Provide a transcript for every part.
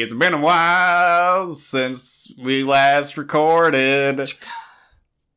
It's been a while since we last recorded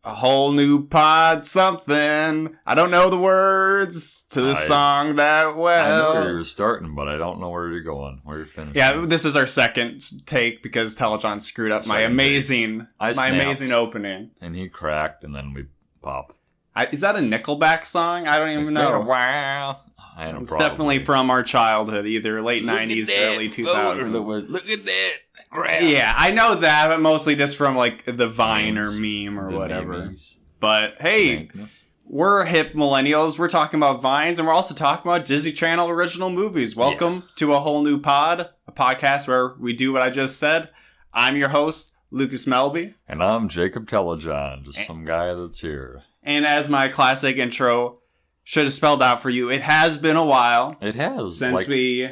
a whole new pod something. I don't know the words to the I- song that well. I know where you're starting, but I don't know where you're going. Where you're finishing. Yeah, this is our second take because Telejohn screwed up my Second amazing, I my snapped. amazing opening. and he cracked, and then we pop. I, is that a Nickelback song? I don't even It's know. been a while. I know, It's probably. definitely from our childhood, either late '90s, that early photo 2000s. that Look at that. Grab. Yeah, I know that, but mostly just from like the Vine or meme or The whatever. memes. But hey, Frankness. we're hip millennials. We're talking about Vines, and we're also talking about Disney Channel original movies. Welcome to a whole new pod, a podcast where we do what I just said. I'm your host, Lucas Melby, And I'm Jacob Telejohn, just some guy that's here. and as my classic intro should have spelled out for you, it has been a while It has since like we.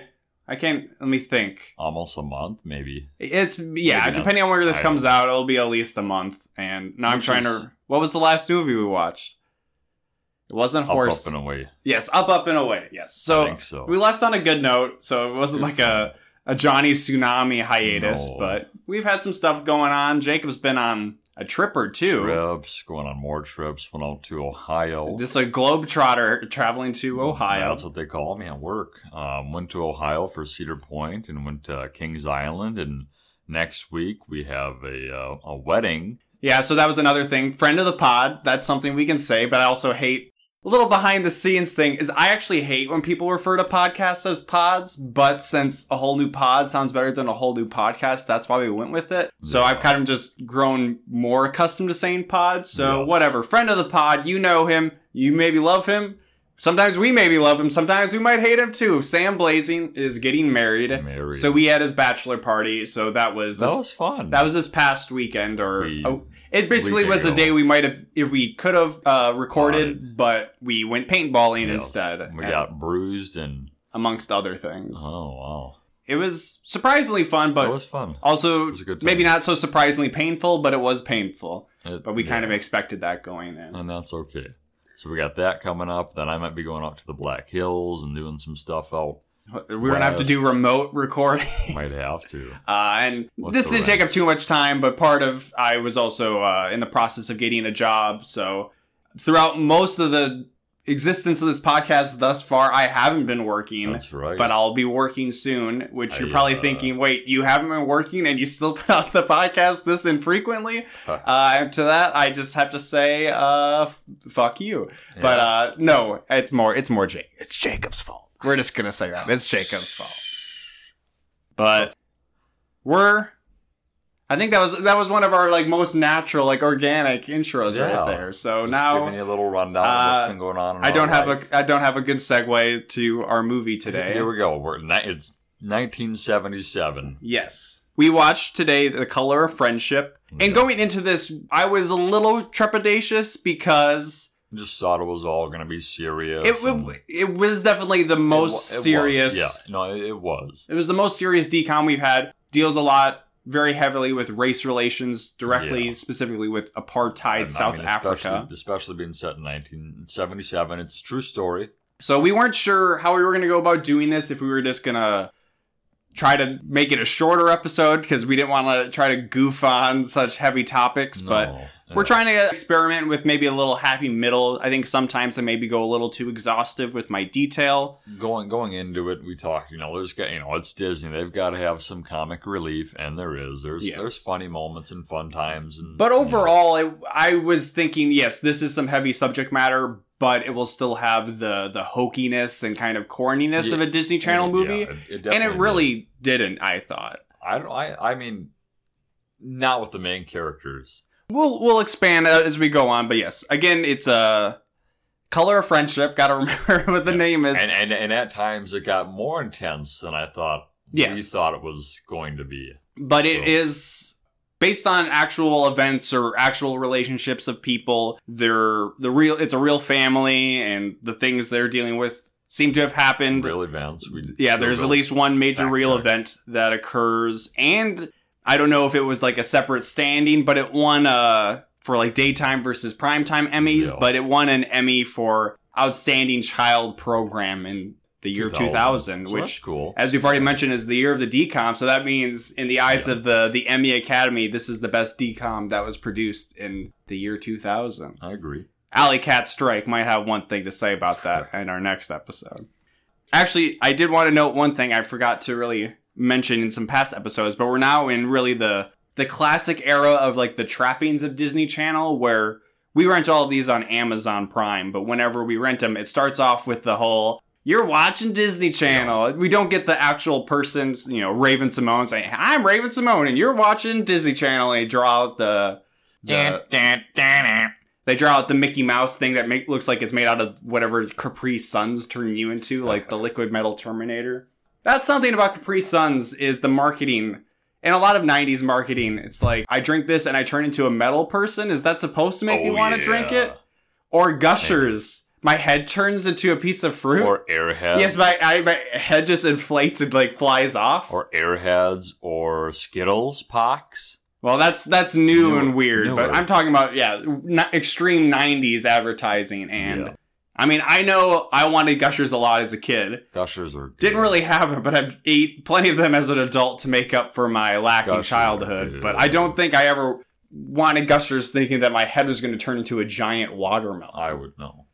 I can't. Let me think. almost a month, maybe. It's yeah. Maybe not. depending on where this I comes out, it'll be at least a month. And now I'm trying is- to. What was the last movie we watched? It wasn't Up, Horse. up Up and away. yes, up, up and away. Yes. I So, think so. we left on a good note. So it wasn't like a a Johnny Tsunami hiatus, No. but we've had some stuff going on. Jacob's been on a trip or two. Trips, going on more trips. Went out to Ohio. Just a globetrotter traveling to Ohio. That's what they call me at work. Um, went to Ohio for Cedar Point and went to Kings Island. And next week we have a uh, a wedding. Yeah, so that was another thing. Friend of the pod, that's something we can say, but I also hate a little behind the scenes thing is I actually hate when people refer to podcasts as pods, but since a whole new pod sounds better than a whole new podcast, that's why we went with it. So Yeah. I've kind of just grown more accustomed to saying pod. So Yes. whatever. Friend of the pod, you know him. You maybe love him. Sometimes we maybe love him. Sometimes we might hate him too. Sam Blazing is getting married. Married. So we had his bachelor party. So that was that was fun. that was this past weekend, or We- oh, it basically was the day we might have, if we could have uh, recorded, but we went paintballing Yes. instead, We got bruised and amongst other things. oh wow, It was surprisingly fun, but that was fun. also was a good time. maybe not so surprisingly painful, but it was painful. It- But we kind of expected that going in. and that's okay. So we got that coming up. Then I might be going up to the Black Hills and doing some stuff out. We're gonna have to do remote recording. Might have to. Uh, and What's this didn't take up too much time, but part of I was also uh, in the process of getting a job. So throughout most of the existence of this podcast thus far, I haven't been working. That's right. But I'll be working soon, which you're I, probably uh, thinking, wait, you haven't been working and you still put out the podcast this infrequently? Uh, to that, I just have to say, uh, f- fuck you. But, uh, no, it's more, it's more Jake. It's Jacob's fault. We're just gonna say that. It's Jacob's fault. But we're, I think that was, that was one of our, like, most natural, like, organic intros Yeah. right there. So Just now, giving you a little rundown of uh, what's been going on. I don't have life. a, I don't have a good segue to our movie today. Here we go. We're it's 1977. Yes. We watched today The Color of Friendship. And going into this, I was a little trepidatious because Just thought it was all going to be serious. it, it, it was definitely the most it was. serious. Yeah, no, it, it was. It was the most serious DCOM we've had. Deals a lot very heavily with race relations, directly, Yeah. specifically with apartheid And, I South mean, Africa. especially, especially being set in 1977. It's a true story. So we weren't sure how we were going to go about doing this, if we were just going to try to make it a shorter episode because we didn't want to try to goof on such heavy topics, but No, We're trying to experiment with maybe a little happy middle. I think sometimes I maybe go a little too exhaustive with my detail. going going into it. We talked. You know, there's got you know it's Disney. They've got to have some comic relief, and there is. There's Yes. there's funny moments and fun times. And But you know, overall, I, I was thinking, yes, this is some heavy subject matter, but it will still have the the hokiness and kind of corniness Yeah. of a Disney Channel yeah, movie. it- it and it did. really didn't, I thought. I don't. I I mean, not with the main characters. We'll we'll expand as we go on, but yes, again, it's a color of friendship. Got to remember what the name is. and, and and at times it got more intense than I thought we Yes. thought it was going to be. but it So- is based on actual events or actual relationships of people they're the real it's a real family and the things they're dealing with seem to have happened Real events. We yeah there's at least one major real check. event that occurs and i don't know if it was like a separate standing but it won uh for like daytime versus primetime emmys Yeah. but it won an emmy for outstanding child program in the year 2000, So which cool. as we've already mentioned, is the year of the DCOM. So that means, in the eyes of the the Emmy Academy, this is the best DCOM that was produced in the year 2000. I agree. Alley Cat Strike might have one thing to say about that in our next episode. Actually, I did want to note one thing I forgot to really mention in some past episodes, but we're now in really the the classic era of like the trappings of Disney Channel where we rent all of these on Amazon Prime, but whenever we rent them, it starts off with the whole you're watching Disney Channel. We don't get the actual person's, you know, Raven-Symoné saying, I'm Raven-Symoné and you're watching Disney Channel. And they draw out the, the they draw out the Mickey Mouse thing that make, looks like it's made out of whatever Capri Suns turn you into, like the liquid metal Terminator. That's something about Capri Suns is the marketing. In a lot of 90s marketing, it's like, I drink this and I turn into a metal person. Is that supposed to make me Oh, want to drink it? Or Gushers. My head turns into a piece of fruit. Or airheads. yes, my, I, my head just inflates and like flies off. or airheads or Skittles pox. Well, that's that's new Newer- and weird, but. I'm talking about yeah, extreme '90s advertising, and Yeah. I mean, I know I wanted Gushers a lot as a kid. Gushers are good. Didn't really have them, but I've ate plenty of them as an adult to make up for my lacking Gushers childhood. But I don't think I ever wanted Gushers thinking that my head was going to turn into a giant watermelon. I would know.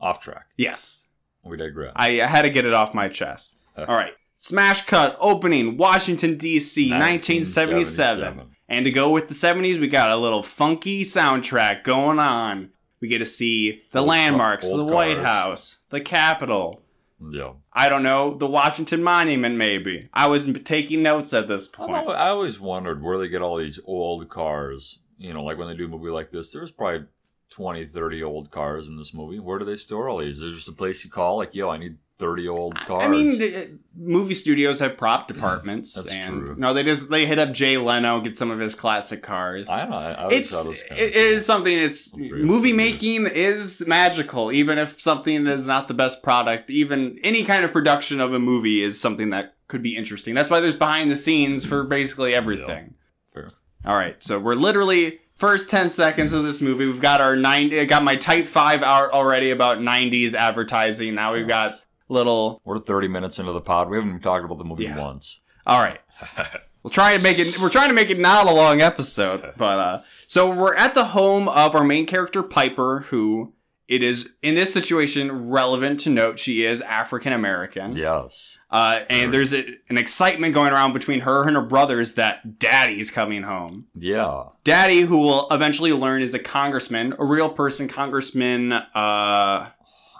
Off track. yes, We digress. I, I had to get it off my chest. All right, smash cut opening Washington D.C. 1977. And to go with the 70s, we got a little funky soundtrack going on. We get to see the Old landmarks, old the White. House, the Capitol. Yeah. I don't know, the Washington Monument, maybe. I was taking notes at this point. I always wondered where they get all these old cars. You know, like when they do a movie like this, there's probably 20, 30 old cars in this movie. Where do they store all these? There's just a place you call, like, yo, I need 30 old cars. I mean, movie studios have prop departments, That's and true. no, they just they hit up Jay Leno, get some of his classic cars. I don't know. I, it's it it is something. It's movie making is magical, even if something is not the best product. Even any kind of production of a movie is something that could be interesting. That's why there's behind the scenes for basically everything. Fair. All right, so we're literally first ten seconds of this movie. We've got our nine. I got my type five out already about '90s advertising. Now we've got little. We're 30 minutes into the pod. We haven't even talked about the movie Yeah. once. All right. We'll try and make it. We're trying to make it not a long episode, but uh, so we're at the home of our main character Piper, who it is in this situation relevant to note she is African American. Yes. Uh, and there's a, an excitement going around between her and her brothers that Daddy's coming home. Yeah. Daddy, who will eventually learn is a congressman, a real person, Congressman uh,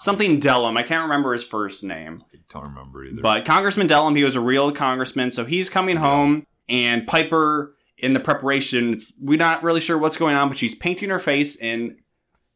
something Dellum. I can't remember his first name. I don't remember either. But Congressman Dellum, he was a real congressman, so he's coming home, and Piper, in the preparations, we're not really sure what's going on, but she's painting her face and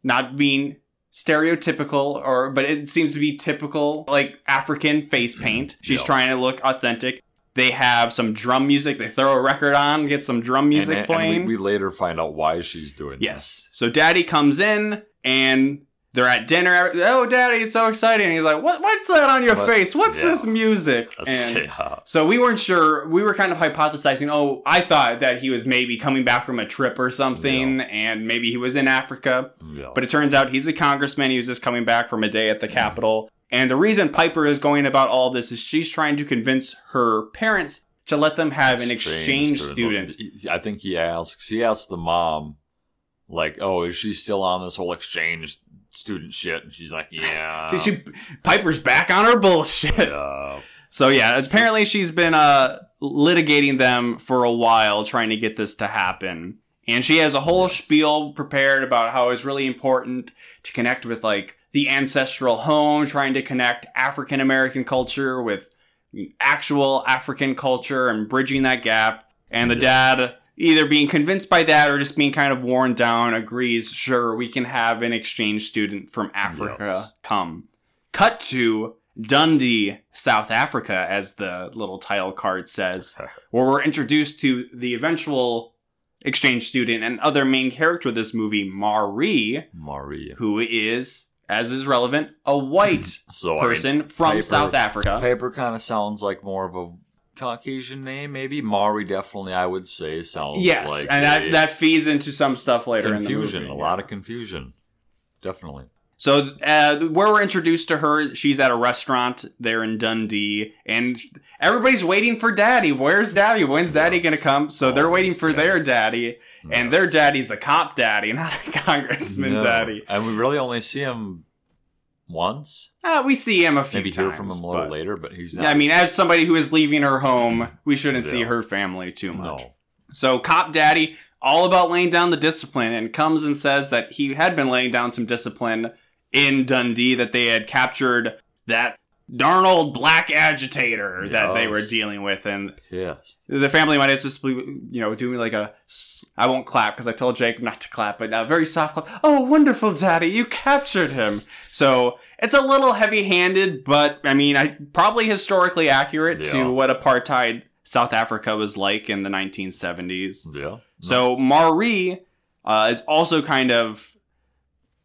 not being stereotypical, or but it seems to be typical, like African face mm-hmm. paint. She's Yeah. trying to look authentic. They have some drum music. They throw a record on, get some drum music and, and playing. we, we later find out why she's doing this. Yes. So daddy comes in and they're at dinner. Oh, daddy, it's so exciting. he's like, what, what's that on your What- face? What's yeah. this music? And yeah. so we weren't sure. We were kind of hypothesizing. Oh, I thought that he was maybe coming back from a trip or something and maybe he was in Africa. yeah. But it turns out he's a congressman. He was just coming back from a day at the mm. Capitol. And the reason Piper is going about all this is she's trying to convince her parents to let them have an exchange student. I think he asks. He asks the mom, like, "Oh, is she still on this whole exchange student shit?" And she's like, "Yeah." She, she, Piper's back on her bullshit. yeah. So yeah, apparently she's been uh, litigating them for a while, trying to get this to happen. And she has a whole spiel prepared about how it's really important to connect with like the ancestral home, trying to connect African American culture with actual African culture and bridging that gap. And the Yeah. dad, either being convinced by that or just being kind of worn down, agrees, sure, we can have an exchange student from Africa come. Cut to Dundee, South Africa, as the little title card says, where we're introduced to the eventual exchange student and other main character of this movie, Marie, Maria. who is, as is relevant, a white So I mean, person from South Africa. Paper kind of sounds like more of a Caucasian name, maybe. Mari definitely, I would say, sounds Yes, like and that that feeds into some stuff later confusion. in the A movie. lot of confusion, definitely. So, uh, where we're introduced to her, she's at a restaurant there in Dundee, and everybody's waiting for Daddy. Where's Daddy? When's Daddy gonna come? So they're waiting for their Daddy, and their Daddy's a cop Daddy, not a congressman No. Daddy. And we really only see him once. Uh, we see him a few Maybe times. hear from him a little but- later, but he's not. Yeah, I mean, as somebody who is leaving her home, we shouldn't see her family too much. no. So, Cop Daddy, all about laying down the discipline, and comes and says that he had been laying down some discipline in Dundee, that they had captured that darn old black agitator that they were dealing with, and Yes. the family might have just be, you know, doing like a i won't clap because I told Jake not to clap, but a very soft clap. Oh, wonderful, Daddy, you captured him. So it's a little heavy-handed, but I mean, I probably historically accurate Yeah. to what apartheid South Africa was like in the 1970s. Yeah. So Marie uh, is also kind of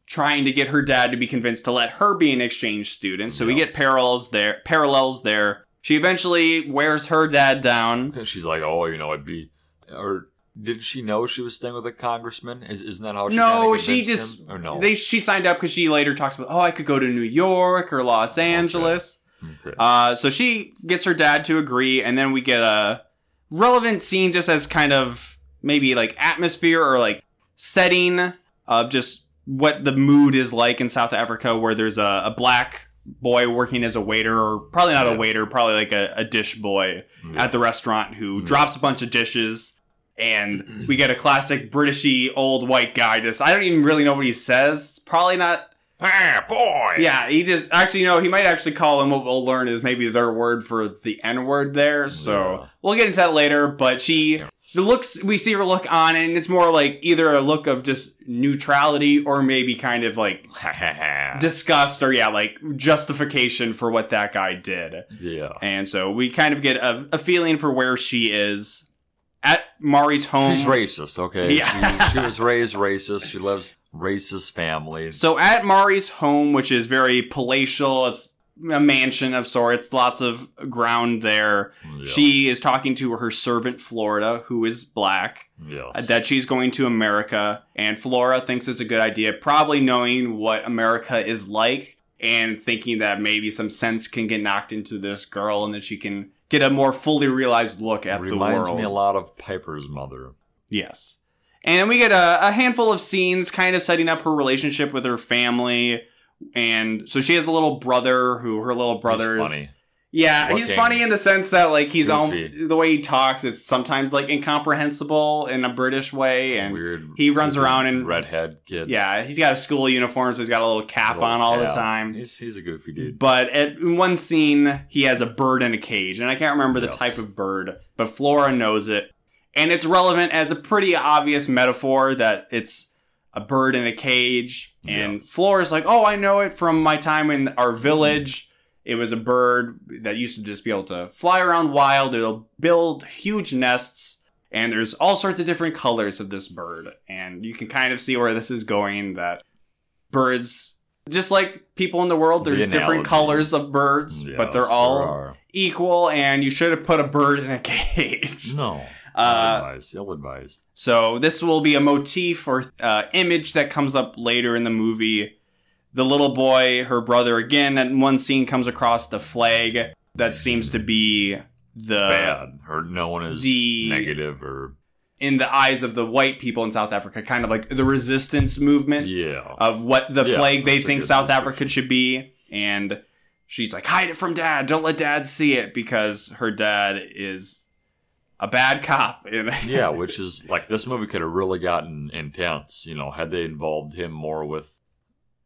trying to get her dad to be convinced to let her be an exchange student. So we get parallels there. Parallels there. She eventually wears her dad down. Because she's like, oh, you know, I'd be. Or did she know she was staying with a congressman? Is, isn't that how she no, kinda she convinced just him? Or no? they she signed up because she later talks about oh I could go to New York or Los Angeles. Okay. Uh, so she gets her dad to agree, and then we get a relevant scene just as kind of maybe like atmosphere or like setting of just what the mood is like in South Africa, where there's a, a black boy working as a waiter, or probably not a waiter, probably like a, a dish boy Yeah. at the restaurant who Yeah. drops a bunch of dishes. And we get a classic Britishy old white guy. Just I don't even really know what he says. It's probably not Ah, boy. yeah, he just actually no, he might actually call them what we'll learn is maybe their word for the N word there. So Yeah. we'll get into that later. But she the looks we see her look on and it's more like either a look of just neutrality or maybe kind of like disgust or yeah, like justification for what that guy did. yeah. And so we kind of get a, a feeling for where she is at Mari's home. She's racist, okay? Yeah. She, she was raised racist. She lives racist family. So at Mari's home, which is very palatial, it's a mansion of sorts, lots of ground there. Yeah. She is talking to her servant Florida, who is black, Yes. uh, that she's going to America, and Flora thinks it's a good idea, probably knowing what America is like and thinking that maybe some sense can get knocked into this girl and that she can get a more fully realized look at the Reminds world. me a lot of Piper's mother. Yes. And we get a, a handful of scenes kind of setting up her relationship with her family. And so she has a little brother who her little brother He's is. funny. Yeah, he's funny in the sense that like he's all the way he talks is sometimes like incomprehensible in a British way and Weird. he runs around in- redhead kid. yeah, he's got a school uniform so he's got a little cap Little on all the time. He's he's a goofy dude. But at in one scene, he has a bird in a cage, and I can't remember the Yes. type of bird, but Flora knows it. And it's relevant as a pretty obvious metaphor that it's a bird in a cage. And Yes. Flora's like, oh, I know it from my time in our mm-hmm. village. It was a bird that used to just be able to fly around wild. It'll build huge nests. And there's all sorts of different colors of this bird. And you can kind of see where this is going that birds, just like people in the world, The there's different colors of birds, but they're all equal. And you should have put a bird in a cage. no. Uh, ill advised. Ill advised. So this will be a motif or uh, image that comes up later in the movie. The little boy, her brother, again, in one scene comes across the flag that seems to be the Bad. Or no one is the- negative or in the eyes of the white people in South Africa, kind of like the resistance movement yeah. of what the Yeah, flag they think South. Africa should be. And she's like, hide it from dad. Don't let dad see it because her dad is a bad cop. yeah, which is like this movie could have really gotten intense, you know, had they involved him more with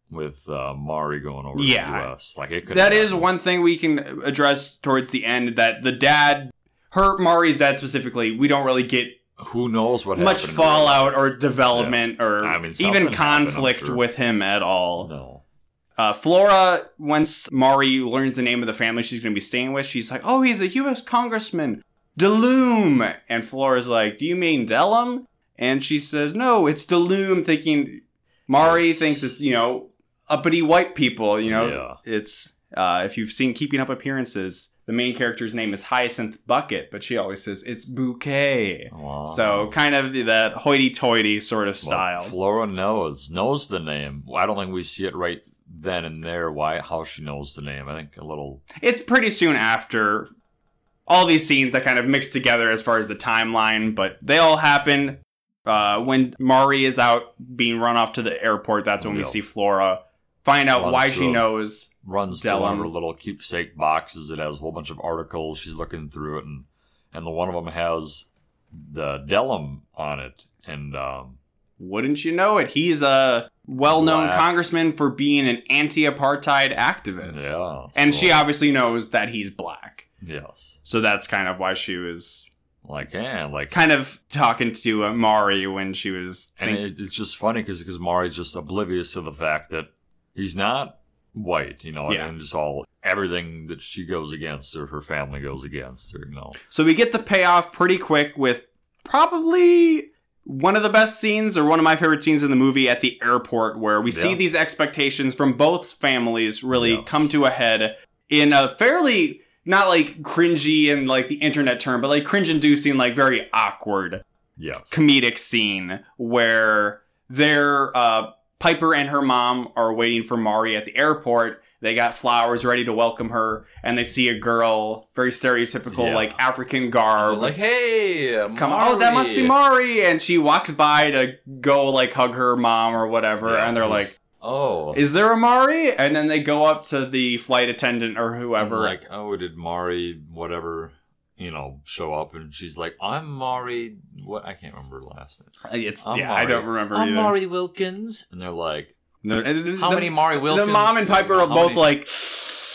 with uh, Mari going over Yeah. to the U.S. Like it could. that is one thing we can address towards the end that the dad, her Mari's dad specifically, we don't really get Who knows what much happened fallout or development or I mean, even happened, conflict sure. with him at all. No. Uh, Flora, once Mari learns the name of the family she's going to be staying with, she's like, "Oh, he's a U.S. congressman, Deloom." And Flora's like, "Do you mean Dellum?" And she says, "No, it's Deloom." Thinking Mari It's- thinks it's you know uppity white people. You know, Yeah. it's uh, if you've seen Keeping Up Appearances, the main character's name is Hyacinth Bucket, but she always says it's Bouquet. Wow. So kind of that hoity-toity sort of Well, style. Flora knows knows the name. I don't think we see it right then and there why how she knows the name. I think a little It's pretty soon after all these scenes that kind of mix together as far as the timeline, but they all happen uh, when Mari is out being run off to the airport. That's when we see Flora find out Runs why she knows. runs to one of her little keepsake boxes. It has a whole bunch of articles. She's looking through it, and and the one of them has the Dellum on it, and um, Wouldn't you know it? He's a well-known Black. congressman for being an anti-apartheid activist. yeah, And so- she obviously knows that he's black. yes, So that's kind of why she was like yeah, like kind of talking to uh, Mari when she was And think- it, it's just funny because because Mari's just oblivious to the fact that he's not white, you know, Yeah. and just all everything that she goes against or her family goes against, or you know, So we get the payoff pretty quick with probably one of the best scenes or one of my favorite scenes in the movie at the airport where we see these expectations from both families really Yes. come to a head in a fairly not like cringy and like the internet term, but like cringe inducing, like very awkward yes, comedic scene where their uh, Piper and her mom are waiting for Mari at the airport. They got flowers ready to welcome her, and they see a girl, very stereotypical, Yeah. like African They're garb. like hey, Come on, oh, that must be Mari, and she walks by to go like hug her mom or whatever, Yeah, and they're like, oh, "Is there a Mari?" And then they go up to the flight attendant or whoever. like oh, did Mari whatever you know show up and she's like I'm Mari, what I can't remember her last name. Uh, it's I'm yeah, I don't remember I'm either. Mari Wilkins, and they're like, No, uh, how the- many Mari Wilkins? The mom and Piper are both many- like.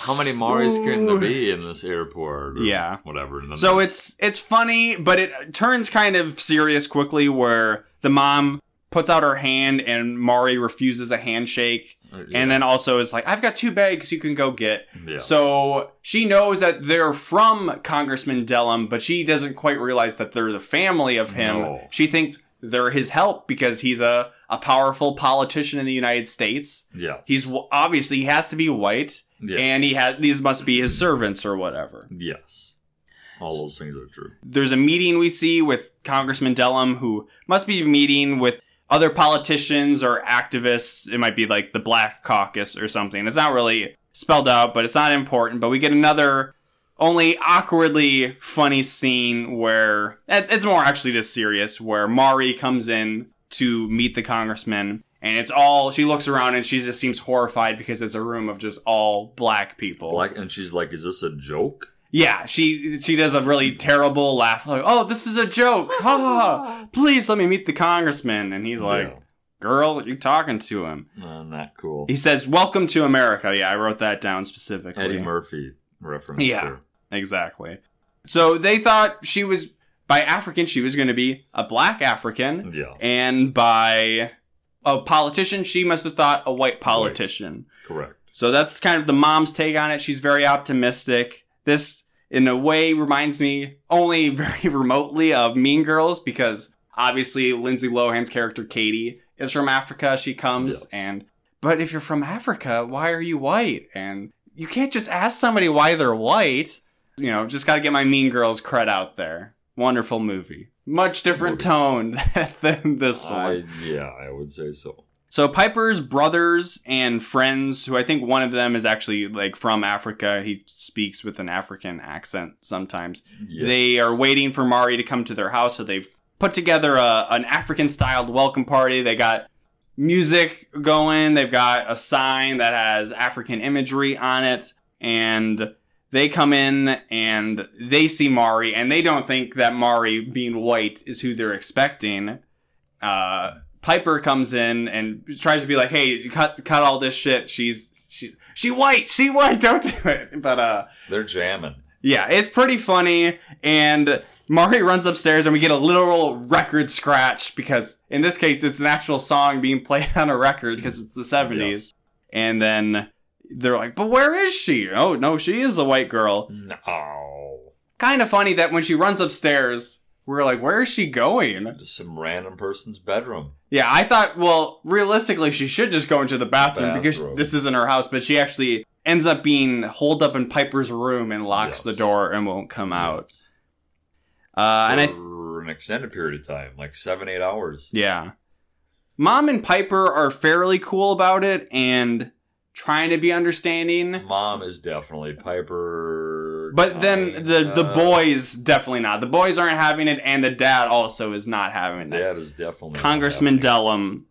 How many Maris can there be in this airport? or Yeah. whatever. So it's it's funny, but it turns kind of serious quickly. Where the mom puts out her hand and Mari refuses a handshake, uh, and then also is like, "I've got two bags you can go get." yeah. So she knows that they're from Congressman Dellum, but she doesn't quite realize that they're the family of him. No. She thinks they're his help because he's a, a powerful politician in the United States. yeah, He's obviously he has to be white, yes. and he has these must be his servants or whatever. yes, all those things are true. There's a meeting we see with Congressman Dellum who must be meeting with other politicians or activists. It might be like the Black Caucus or something. It's not really spelled out, but it's not important. But we get another only awkwardly funny scene where it's more actually just serious where Mari comes in to meet the congressman and it's all she looks around and she just seems horrified because it's a room of just all black people. Black, and she's like, "Is this a joke?" Yeah, she she does a really terrible laugh, like, "Oh, this is a joke! Ha, ha, ha. Please let me meet the congressman." And he's like, "Girl, you're talking to him?" yeah. Uh, not cool. He says, "Welcome to America." Yeah, I wrote that down specifically. Eddie Murphy reference. Yeah. there. exactly. So they thought she was by African, she was going to be a black African, yeah, and by a politician, she must have thought a white politician. correct. So that's kind of the mom's take on it. She's very optimistic. This, in a way, reminds me only very remotely of Mean Girls because obviously Lindsay Lohan's character Cady is from Africa. She comes and, but if you're from Africa, why are you white? And you can't just ask somebody why they're white. You know, just got to get my Mean Girls cred out there. Wonderful movie. Much different tone than this one. I, yeah, I would say so. So Piper's brothers and friends, who I think one of them is actually like from Africa, he speaks with an African accent sometimes. Yes. They are waiting for Mari to come to their house, so they've put together a, an African styled welcome party. They got music going, they've got a sign that has African imagery on it, and they come in and they see Mari, and they don't think that Mari being white is who they're expecting. Uh, Piper comes in and tries to be like, "Hey, cut cut all this shit. She's she's she white. She white. Don't do it." But uh, They're jamming. yeah, it's pretty funny. And Mari runs upstairs, and we get a literal record scratch because in this case, it's an actual song being played on a record because it's the seventies. And then they're like, "But where is she?" Oh no, she is the white girl. No. Kind of funny that when she runs upstairs, we're like, "Where is she going?" Just some random person's bedroom. Yeah, I thought, well, realistically, she should just go into the bathroom, because this isn't her house, but she actually ends up being holed up in Piper's room and locks Yes. the door and won't come out. Uh, and I, an extended period of time, like seven, eight hours. yeah. Mom and Piper are fairly cool about it, and trying to be understanding. Mom is definitely Piper. But then the the uh, boys definitely not. The boys aren't having it, and the dad also is not having it. Dad is definitely Congressman Dellum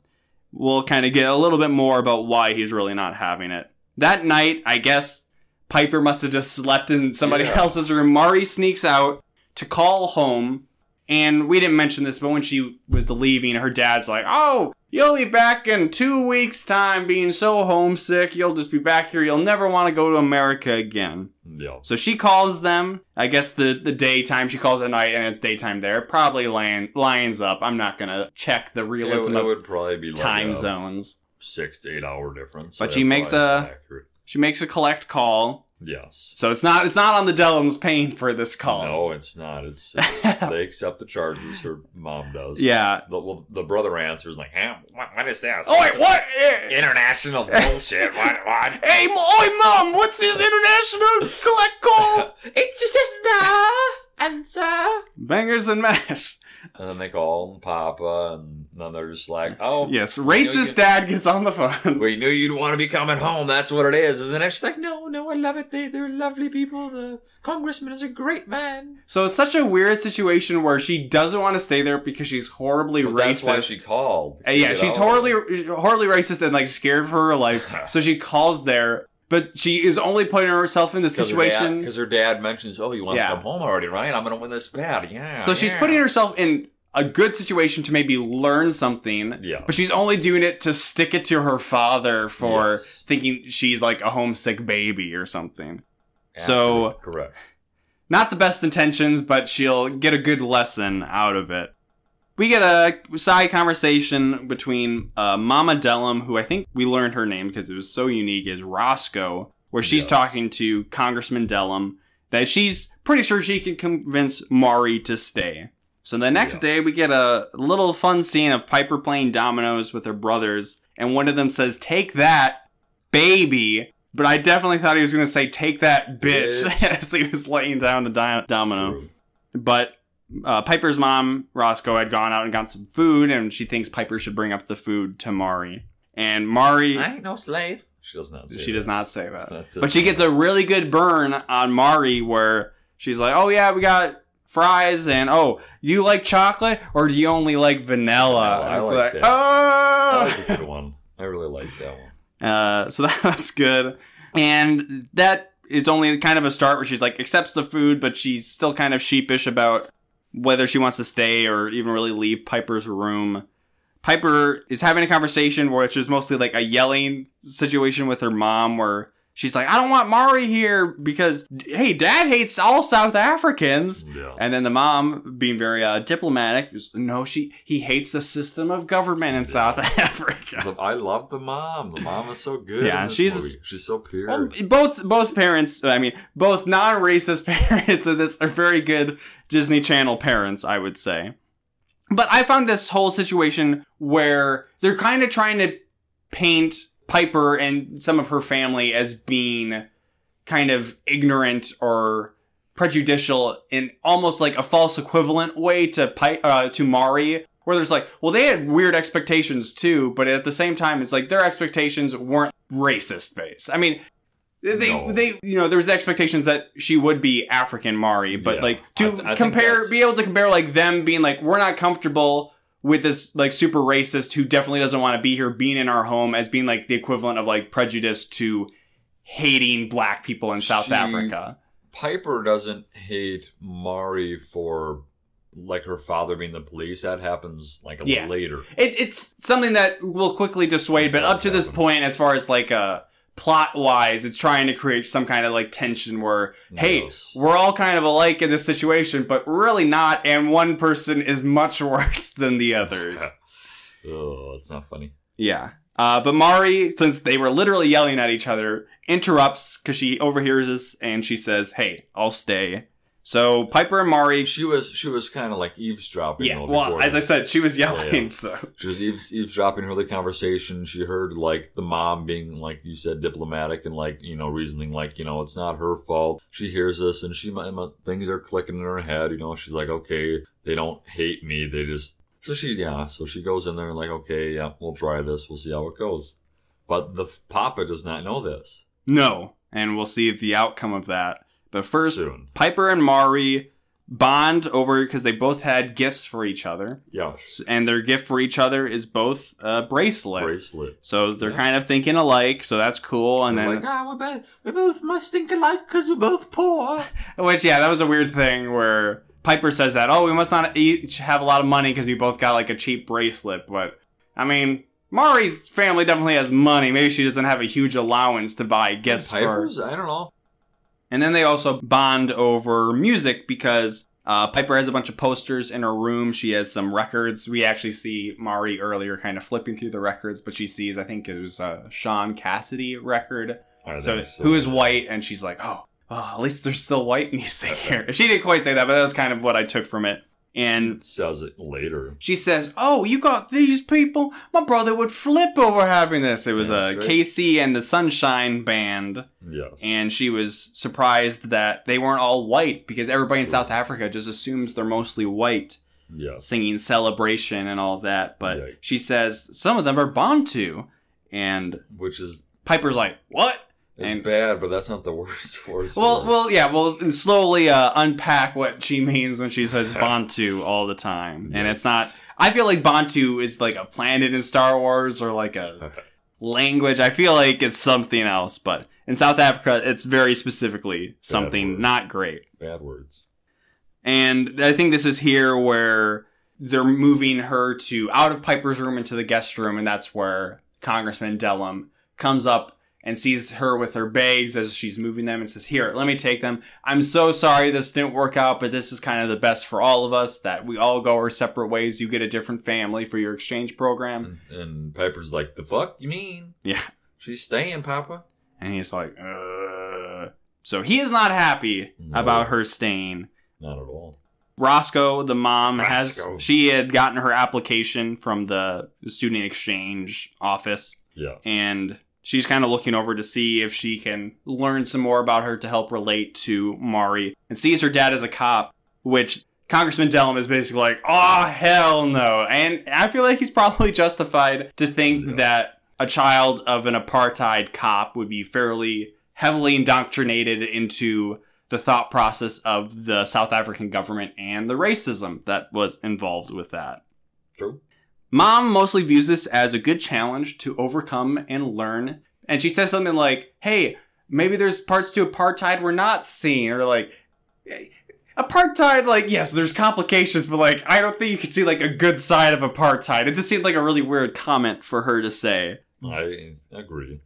will kind of get a little bit more about why he's really not having it. That night, I guess Piper must have just slept in somebody Yeah. else's room. Mari sneaks out to call home, and we didn't mention this, but when she was leaving, her dad's like, "Oh, you'll be back in two weeks' time, being so homesick. You'll just be back here. You'll never want to go to America again." Yeah. So she calls them. I guess the the daytime she calls at night, and it's daytime there. Probably line, lines up. I'm not gonna check the It, realism it of would probably be like time a zones. six to eight hour difference. But so she makes a- accurate. She makes a collect call, Yes. so it's not it's not on the Dellums paying for this call. No, it's not. It's, it's they accept the charges. Her mom does. yeah. The, well, the brother answers like, "Huh? What, what is this? Oh wait, what? International bullshit. What? What? Hey, m- oi, mom! What's this international collect call? it's your sister. Answer. Uh, Bangers and mash. And then they call Papa, and then they're just like, "Oh, Yes, racist dad gets on the phone. We knew you'd want to be coming home. That's what it is, isn't it? She's like, no, no, I love it. They, they're lovely people. The congressman is a great man. So it's such a weird situation where she doesn't want to stay there because she's horribly But racist. that's why she called. Uh, yeah, she's horribly, horribly racist and like scared for her life. so she calls there, but she is only putting herself in the situation. because her, dad mentions, "Oh, you want Yeah. to come home already, right? I'm going to win this bet." Yeah. so she's putting herself in a good situation to maybe learn something. Yeah. But she's only doing it to stick it to her father for Yes. thinking she's like a homesick baby or something. so- correct. Not the best intentions, but she'll get a good lesson out of it. We get a side conversation between uh, Mama Dellum, who I think we learned her name because it was so unique, is Roscoe, where she's Yes. talking to Congressman Dellum that she's pretty sure she can convince Mari to stay. So the next Yeah. day, we get a little fun scene of Piper playing dominoes with her brothers, and one of them says, Take that, baby. But I definitely thought he was going to say, Take that, bitch, Bitch. as he was laying down the di- domino. True. But uh, Piper's mom, Roscoe, had gone out and got some food, and she thinks Piper should bring up the food to Mari. And Mari, I ain't no slave. She does not. Say she that. does not say that. That's But she gets a really good burn on Mari where she's like, oh, yeah, we got fries, and oh, you like chocolate, or do you only like vanilla? I it's like like, that. oh! That was a good one. I really like that one. Uh, so that's good. And that is only kind of a start where she's like accepts the food, but she's still kind of sheepish about whether she wants to stay or even really leave Piper's room. Piper is having a conversation which is mostly like a yelling situation with her mom where she's like, I don't want Mari here because, hey, dad hates all South Africans. Yeah. And then the mom, being very uh, diplomatic, is, no, she he hates the system of government in South Africa. I love the mom. The mom is so good. Yeah, she's- movie. she's so pure. Well, both both parents, I mean, both non-racist parents of this are very good Disney Channel parents, I would say. But I found this whole situation where they're kind of trying to paint Piper and some of her family as being kind of ignorant or prejudicial in almost like a false equivalent way to Pi- uh, to Mari, where there's like, well, they had weird expectations too, but at the same time, it's like their expectations weren't racist based. I mean, they No. they you know there was expectations that she would be African Mari, but Yeah. like I to th- I compare, be able to compare like them being like we're not comfortable with this like super racist who definitely doesn't want to be here being in our home as being like the equivalent of like prejudice to hating black people in South She- Africa. Piper doesn't hate Mari for like her father being the police. That happens like a Yeah. little later. It, it's something that will quickly dissuade, but up to this point, as far as like uh plot wise, it's trying to create some kind of like tension where, hey, Yes. we're all kind of alike in this situation, but really not, and one person is much worse than the others. Oh, it's not funny. yeah. Uh, but Mari, since they were literally yelling at each other, interrupts because she overhears this and she says, "Hey, I'll stay." So Piper and Mari, She was she was kind of like eavesdropping. yeah. Well, as I said, she was yelling. Yeah. So She was eaves, eavesdropping her the conversation. She heard like the mom being like you said diplomatic and like you know reasoning like you know it's not her fault. She hears this and she things are clicking in her head. You know she's like okay they don't hate me they just so she yeah so she goes in there and like okay yeah we'll try this we'll see how it goes. But the f- Papa does not know this. No, and we'll see the outcome of that. But first, soon. Piper and Mari bond over because they both had gifts for each other, Yes. and their gift for each other is both a bracelet. Bracelet. So they're Yeah. kind of thinking alike, so that's cool. And They're then, like, ah, we both, we both must think alike because we're both poor. which yeah, that was a weird thing where Piper says that, oh, we must not each have a lot of money because we both got like a cheap bracelet. But I mean, Mari's family definitely has money. Maybe she doesn't have a huge allowance to buy gifts for. Pipers? I don't know. And then they also bond over music because uh, Piper has a bunch of posters in her room. She has some records. We actually see Mari earlier kind of flipping through the records, but she sees, I think it was a Shaun Cassidy record. So, so. who is white, and she's like, oh, oh, at least there's still white music here. She didn't quite say that, but that was kind of what I took from it. And It says it later. she says, "Oh, you got these people? My brother would flip over having this." It was a sure. KC and the Sunshine Band Yes. and she was surprised that they weren't all white because everybody in South Africa just assumes they're mostly white, yes. singing celebration and all that. But she says some of them are Bantu, and Which is Piper's like, "What?" It's And- bad, but that's not the worst for us. Well, well, yeah, we'll slowly uh, unpack what she means when she says Bantu all the time, and it's not. I feel like Bantu is like a planet in Star Wars or like a language. I feel like it's something else, but in South Africa, it's very specifically something not great. bad words. And I think this is here where they're moving her to out of Piper's room into the guest room, and that's where Congressman Dellum comes up and sees her with her bags as she's moving them and says, Here, let me take them. I'm so sorry this didn't work out, but this is kind of the best for all of us that we all go our separate ways. You get a different family for your exchange program. And, and Piper's like, "The fuck you mean? Yeah. She's staying, Papa." And he's like, uh. So he is not happy No. about her staying. Not at all. Roscoe, the mom, Roscoe. has she had gotten her application from the student exchange office, Yes. and she's kind of looking over to see if she can learn some more about her to help relate to Mari, and sees her dad as a cop, which Congressman Dellum is basically like, oh hell no, and I feel like he's probably justified to think Yeah. that a child of an apartheid cop would be fairly heavily indoctrinated into the thought process of the South African government and the racism that was involved with that. True. Mom mostly views this as a good challenge to overcome and learn. And she says something like, hey, maybe there's parts to apartheid we're not seeing. Or like, apartheid, like, yes, there's complications, but like, I don't think you can see like a good side of apartheid. It just seemed like a really weird comment for her to say. I agree.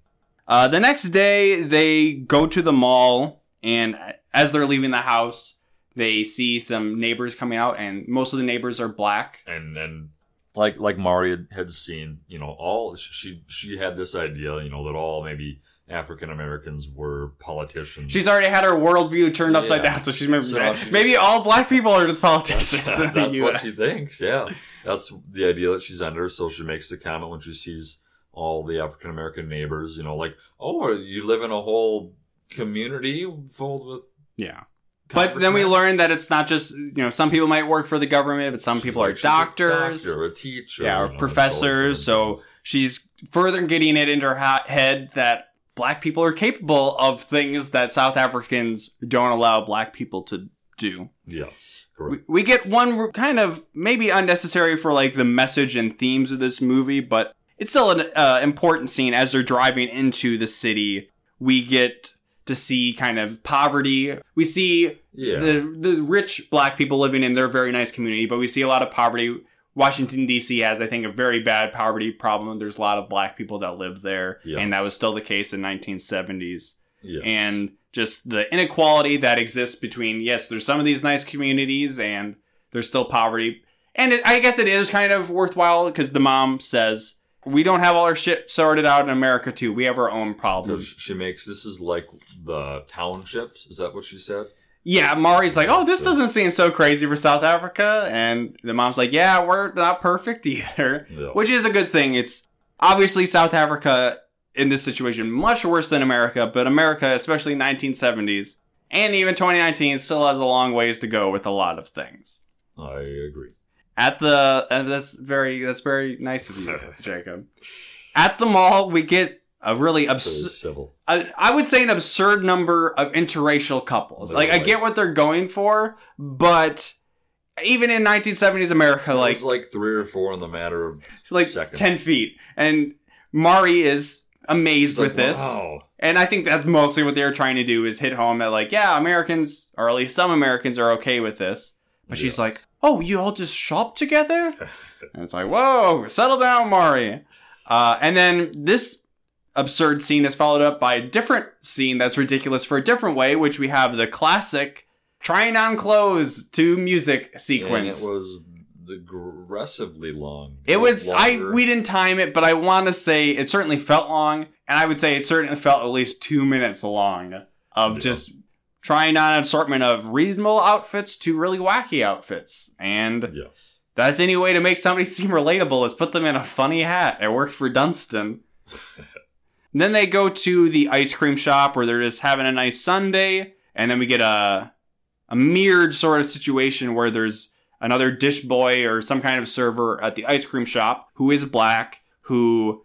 Uh, the next day, they go to the mall, and as they're leaving the house, they see some neighbors coming out, and most of the neighbors are black. And and like like Mari had, had seen, you know, all she she had this idea, you know, that all maybe African Americans were politicians. She's already had her worldview turned upside Yeah. down, so she's maybe, So she's- maybe all black people are just politicians that's, in the that's what she thinks. Yeah, that's the idea that she's under. So she makes the comment when she sees all the African American neighbors, you know, like, oh, you live in a whole community filled with. Yeah. But then we congressmen?" learn that it's not just you know some people might work for the government, but some She's people like, are she's a doctors, doctor, a teacher, yeah, or professors. So she's further getting it into her ha- head that black people are capable of things that South Africans don't allow black people to do. yes, We, we get one kind of maybe unnecessary for like the message and themes of this movie, but it's still an uh, important scene as they're driving into the city. We get to see kind of poverty. We see Yeah, the the rich black people living in their very nice community, but we see a lot of poverty. Washington D.C. has, I think, a very bad poverty problem. There's a lot of black people that live there, Yes. and that was still the case in 1970s yeah. and just the inequality that exists between yes there's some of these nice communities and there's still poverty and it, i guess it is kind of worthwhile because the mom says we don't have all our shit sorted out in america too we have our own problems she makes this is like the townships. Is that what she said? yeah mari's like oh this doesn't seem so crazy for south africa and the mom's like yeah we're not perfect either Yeah. which is a good thing it's obviously south africa in this situation much worse than america but america especially 1970s and even 2019 still has a long ways to go with a lot of things I agree. At the and that's very that's very nice of you jacob at the mall we get a really absurd. I, I would say an absurd number of interracial couples. Like I get what they're going for, but even in 1970s America, Like, like it was like three or four in the matter of like seconds. 10 feet, and Mari is amazed like, with this. Wow. And I think that's mostly what they were trying to do is hit home that like, yeah, Americans, or at least some Americans are okay with this. But she's like, oh, you all just shop together? and it's like, whoa, settle down, Mari. Uh, and then this absurd scene is followed up by a different scene that's ridiculous for a different way, which we have the classic trying on clothes to music and sequence. it was aggressively long. It was I we didn't time it, but I want to say it certainly felt long, and I would say it certainly felt at least two minutes long of Yeah. just trying on an assortment of reasonable outfits to really wacky outfits, and yes. that's any way to make somebody seem relatable is put them in a funny hat. It worked for Dunstan. then they go to the ice cream shop where they're just having a nice Sunday, and then we get a a mirrored sort of situation where there's another dish boy or some kind of server at the ice cream shop who is black who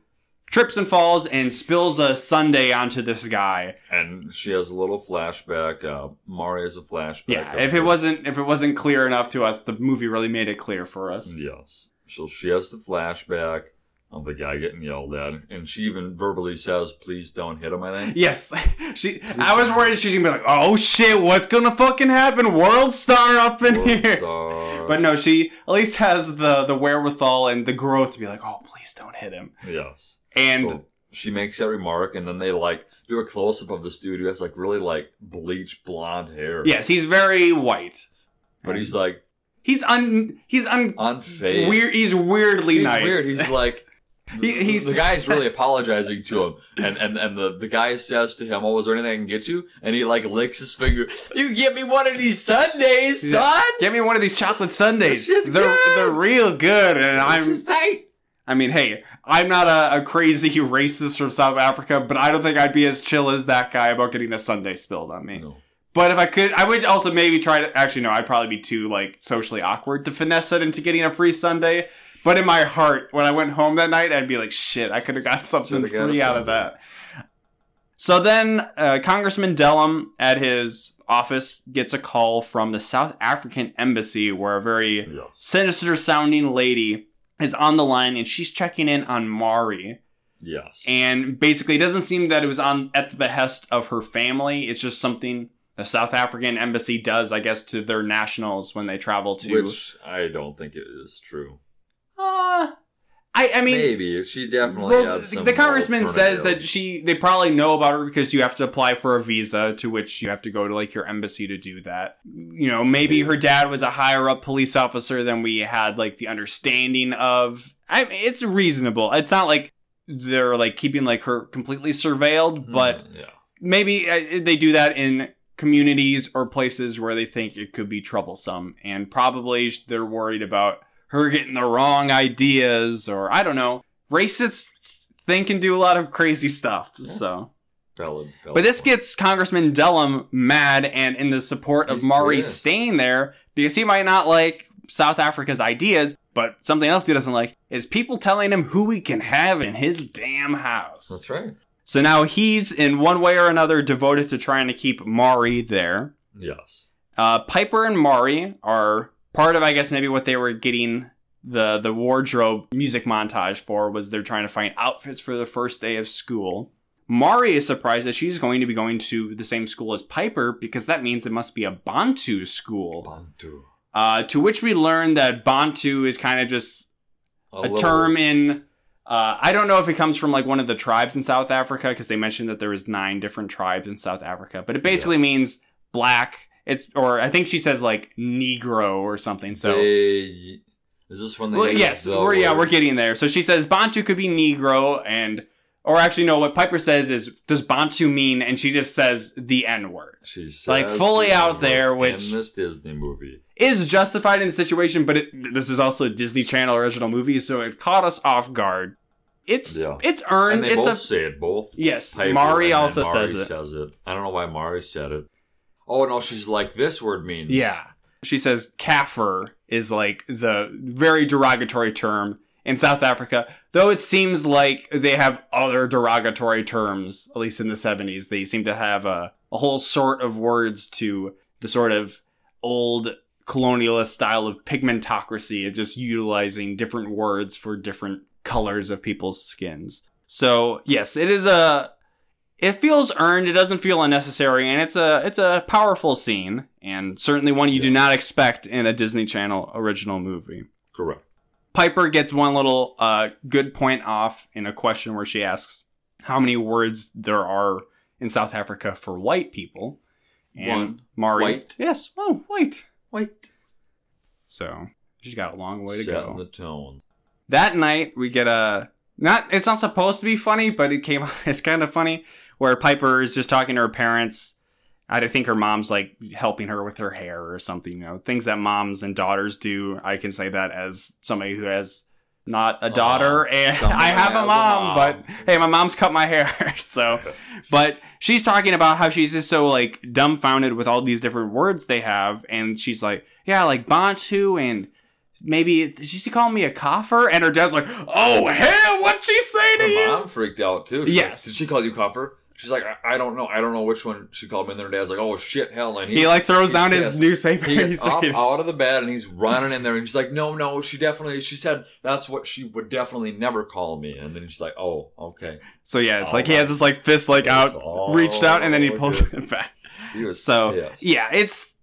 trips and falls and spills a sundae onto this guy. And she has a little flashback. Uh, Mari has a flashback. Yeah, if it her- wasn't if it wasn't clear enough to us, the movie really made it clear for us. Yes. So she has the flashback of the guy getting yelled at, and she even verbally says, "Please don't hit him." I think. Yes, she. I was worried she's gonna be like, "Oh shit, what's gonna fucking happen? World star up in World here." star. But no, she at least has the the wherewithal and the growth to be like, "Oh, please don't hit him." Yes. And So she makes that remark, and then they like do a close up of the dude who has like really like bleached blonde hair. yes, he's very white, But he's like he's un he's un unfazed. weird. He's weirdly He's nice. weird. He's like. He- he's- the guy's really apologizing to him, and and and the, the guy says to him, "Oh, was there anything I can get you?" And he like licks his finger. You give me one of these sundaes, son. Get me one of these chocolate sundaes. They're good. they're real good, and I'm. Just tight. I mean, hey, I'm not a, a crazy racist from South Africa, but I don't think I'd be as chill as that guy about getting a sundae spilled on me. No. But if I could, I would also maybe try to. Actually, no, I'd probably be too like socially awkward to finesse it into getting a free sundae. But in my heart, when I went home that night, I'd be like, "Shit, I could have got something Should've got a free out of that." So then, uh, Congressman Dellum at his office gets a call from the South African embassy, where a very Yes. sinister-sounding lady is on the line, and she's checking in on Mari. Yes. And basically, it doesn't seem that it was on at the behest of her family. It's just something the South African embassy does, I guess, to their nationals when they travel to. Which I don't think it is true. uh, I, I mean, Maybe she definitely well, the congressman says that she they probably know about her because you have to apply for a visa, to which you have to go to like your embassy to do that. You know, maybe her dad was a higher up police officer than we had like the understanding of. I it's reasonable. It's not like they're like keeping like her completely surveilled, Hmm, but yeah, maybe uh, they do that in communities or places where they think it could be troublesome and probably they're worried about her getting the wrong ideas or i don't know racists think and do a lot of crazy stuff so valid. valid but this point. gets congressman dellum mad and in the support of mari pissed. staying there because he might not like south africa's ideas but something else he doesn't like is people telling him who he can have in his damn house That's right. so now he's in one way or another devoted to trying to keep Mari there. Yes. Uh, Piper and Mari are part of, I guess, maybe what they were getting the the wardrobe music montage for was they're trying to find outfits for the first day of school. Mari is surprised that she's going to be going to the same school as Piper because that means it must be a Bantu school. Bantu. Uh, to which we learn that Bantu is kind of just a little- term in uh, I don't know if it comes from like one of the tribes in South Africa because they mentioned that there was nine different tribes in South Africa, but it basically Yes. means black. It's or I think she says like Negro or something. So They, is this one? well, yes, the we're yeah we're getting there. So she says Bantu could be Negro and or actually no, what Piper says is does Bantu mean? And she just says the N word. She's like, fully the out there, which- in this Disney movie. Is justified in the situation, but it, this is also a Disney Channel original movie, so it caught us off guard. It's Yeah. it's earned. And they it's both a say it. Both. yes. Piper Mari also Mari says it. says it. I don't know why Mari said it. Oh no, she's like this word means. Yeah. She says Kaffir is like the very derogatory term in South Africa. Though it seems like they have other derogatory terms, at least in the 70s. They seem to have a, a whole sort of words to the sort of old colonialist style of pigmentocracy of just utilizing different words for different colors of people's skins. So yes, it is a it feels earned, it doesn't feel unnecessary, and it's a it's a powerful scene, and certainly one you do not expect in a Disney Channel original movie. Correct. Piper gets one little uh, good point off in a question where she asks how many words there are in South Africa for white people. And One. Mari, White. yes, oh, white. White. So she's got a long way to Set go. the tone. that night we get a not it's not supposed to be funny but it came it's kind of funny where piper is just talking to her parents i think her mom's like helping her with her hair or something you know things that moms and daughters do i can say that as somebody who has not a daughter and i have a a mom, mom. but hey my mom's cut my hair so but she's talking about how she's just so like dumbfounded with all these different words they have and she's like yeah like bantu and maybe she call me a coffer? And her dad's like, "Oh hell, what'd she say to Her you?" mom freaked out too. Yes. Like, Did she call you coffer? She's like, I, I don't know. I don't know which one she called me. And then her dad's like, oh shit, hell. And He like throws down his newspaper. He gets He's up out of the bed and he's running in there and she's like, no, no, she definitely, she said that's what she would definitely never call me. And then she's like, oh, okay. So yeah, it's Oh like he has his like fist like out, reached out, and then he pulls good. it back. He was So pissed. yeah, it's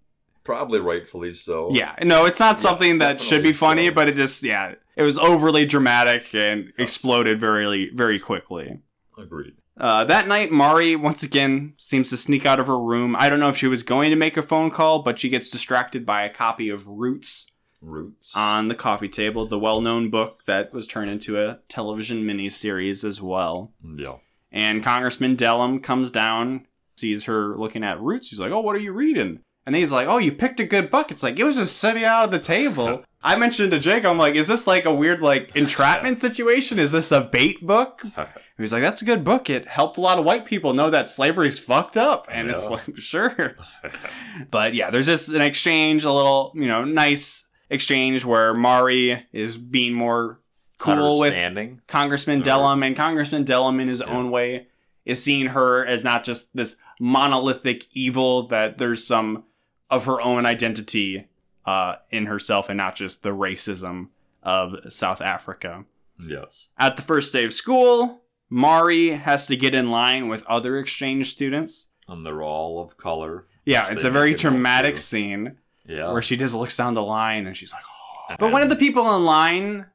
probably rightfully so. yeah, no, it's not Yes, something that should be funny, so. but it just yeah, it was overly dramatic and exploded very very quickly. agreed. Uh, that night, Mari once again seems to sneak out of her room. I don't know if she was going to make a phone call, but she gets distracted by a copy of Roots Roots. on the coffee table, the well known book that was turned into a television miniseries as well. yeah. And Congressman Dellum comes down, sees her looking at Roots. He's like, Oh, what are you reading? And he's like, Oh, you picked a good book. It's like, it was just sitting out on the table. I mentioned to Jake, I'm like, Is this like a weird, like, entrapment situation? Is this a bait book? He was like, "That's a good book. It helped a lot of white people know that slavery's fucked up." And it's like, sure. but yeah, there's just an exchange, a little, you know, nice exchange where Mari is being more cool with. Congressman Dellum, and Congressman Dellum, in his Yeah. own way, is seeing her as not just this monolithic evil. That there's some of her own identity uh, in herself, and not just the racism of South Africa. Yes. At the first day of school, Mari has to get in line with other exchange students. And they're all of color. Yeah, it's a very make it known dramatic scene Yeah. where she just looks down the line and she's like, oh. But one of the people in line,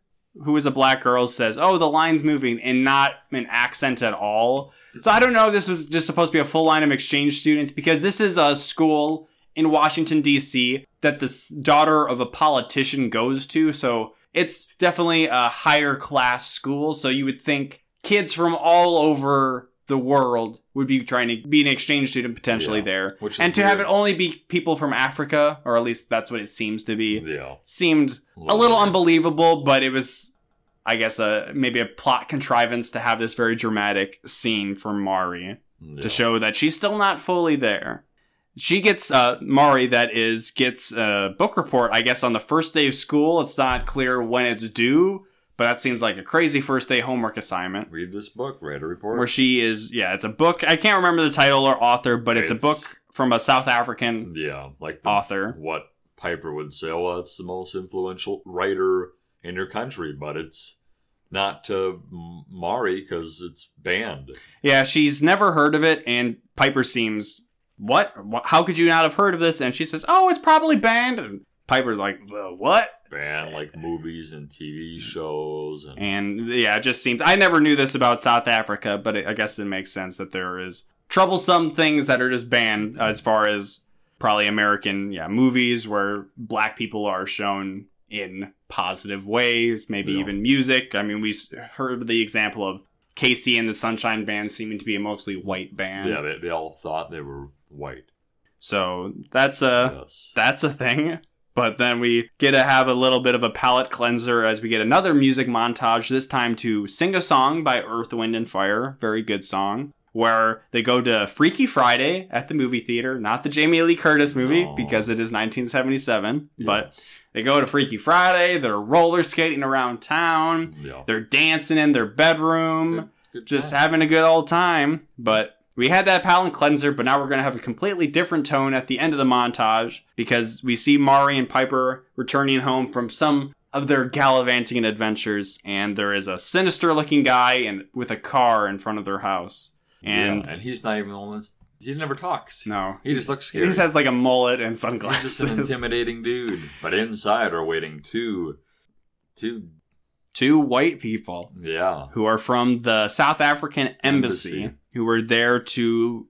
who is a black girl, says, oh, the line's moving, and not an accent at all. So I don't know this was just supposed to be a full line of exchange students because this is a school in Washington, D.C. that the daughter of a politician goes to. So it's definitely a higher class school. So you would think kids from all over the world would be trying to be an exchange student potentially Yeah, there. which and to have it only be people from Africa, or at least that's what it seems to be, Yeah. seemed a little weird. unbelievable, but it was, I guess, a maybe a plot contrivance to have this very dramatic scene for Mari Yeah. to show that she's still not fully there. She gets uh, Mari, that is, gets a book report. I guess on the first day of school. It's not clear when it's due, but that seems like a crazy first day homework assignment. Read this book, write a report. Where she is, yeah, it's a book. I can't remember the title or author, but it's, a book from a South African yeah, like the, author. what Piper would say. Oh, well, it's the most influential writer in your country, but it's not to Mari because it's banned. Yeah, she's never heard of it, and Piper seems, what? How could you not have heard of this? And she says, oh, it's probably banned. And Piper's like, the what? Banned like movies and TV shows and And yeah, it just seems, I never knew this about South Africa, but it, I guess it makes sense that there is troublesome things that are just banned as far as probably American, yeah, movies where black people are shown in positive ways, maybe Yeah. even music. I mean, we heard the example of KC and the Sunshine Band seeming to be a mostly white band. yeah, they, they all thought they were white. So that's a yes. that's a thing. But then we get to have a little bit of a palate cleanser as we get another music montage. This time to sing a song by Earth, Wind, and Fire. Very good song. Where they go to Freaky Friday at the movie theater, not the Jamie Lee Curtis movie because it is 1977, but They go to Freaky Friday. They're roller skating around town. Yeah. They're dancing in their bedroom, Good, good just having a good old time. But we had that palate cleanser, but now we're going to have a completely different tone at the end of the montage because we see Mari and Piper returning home from some of their gallivanting adventures, and there is a sinister looking guy and with a car in front of their house. And yeah, and he's not even the one that's he never talks. no, He just looks he scary. just has like a mullet and He's sunglasses. just an intimidating dude. But inside are waiting two, two, Two white people yeah, who are from the South African embassy, Embassy. who were there to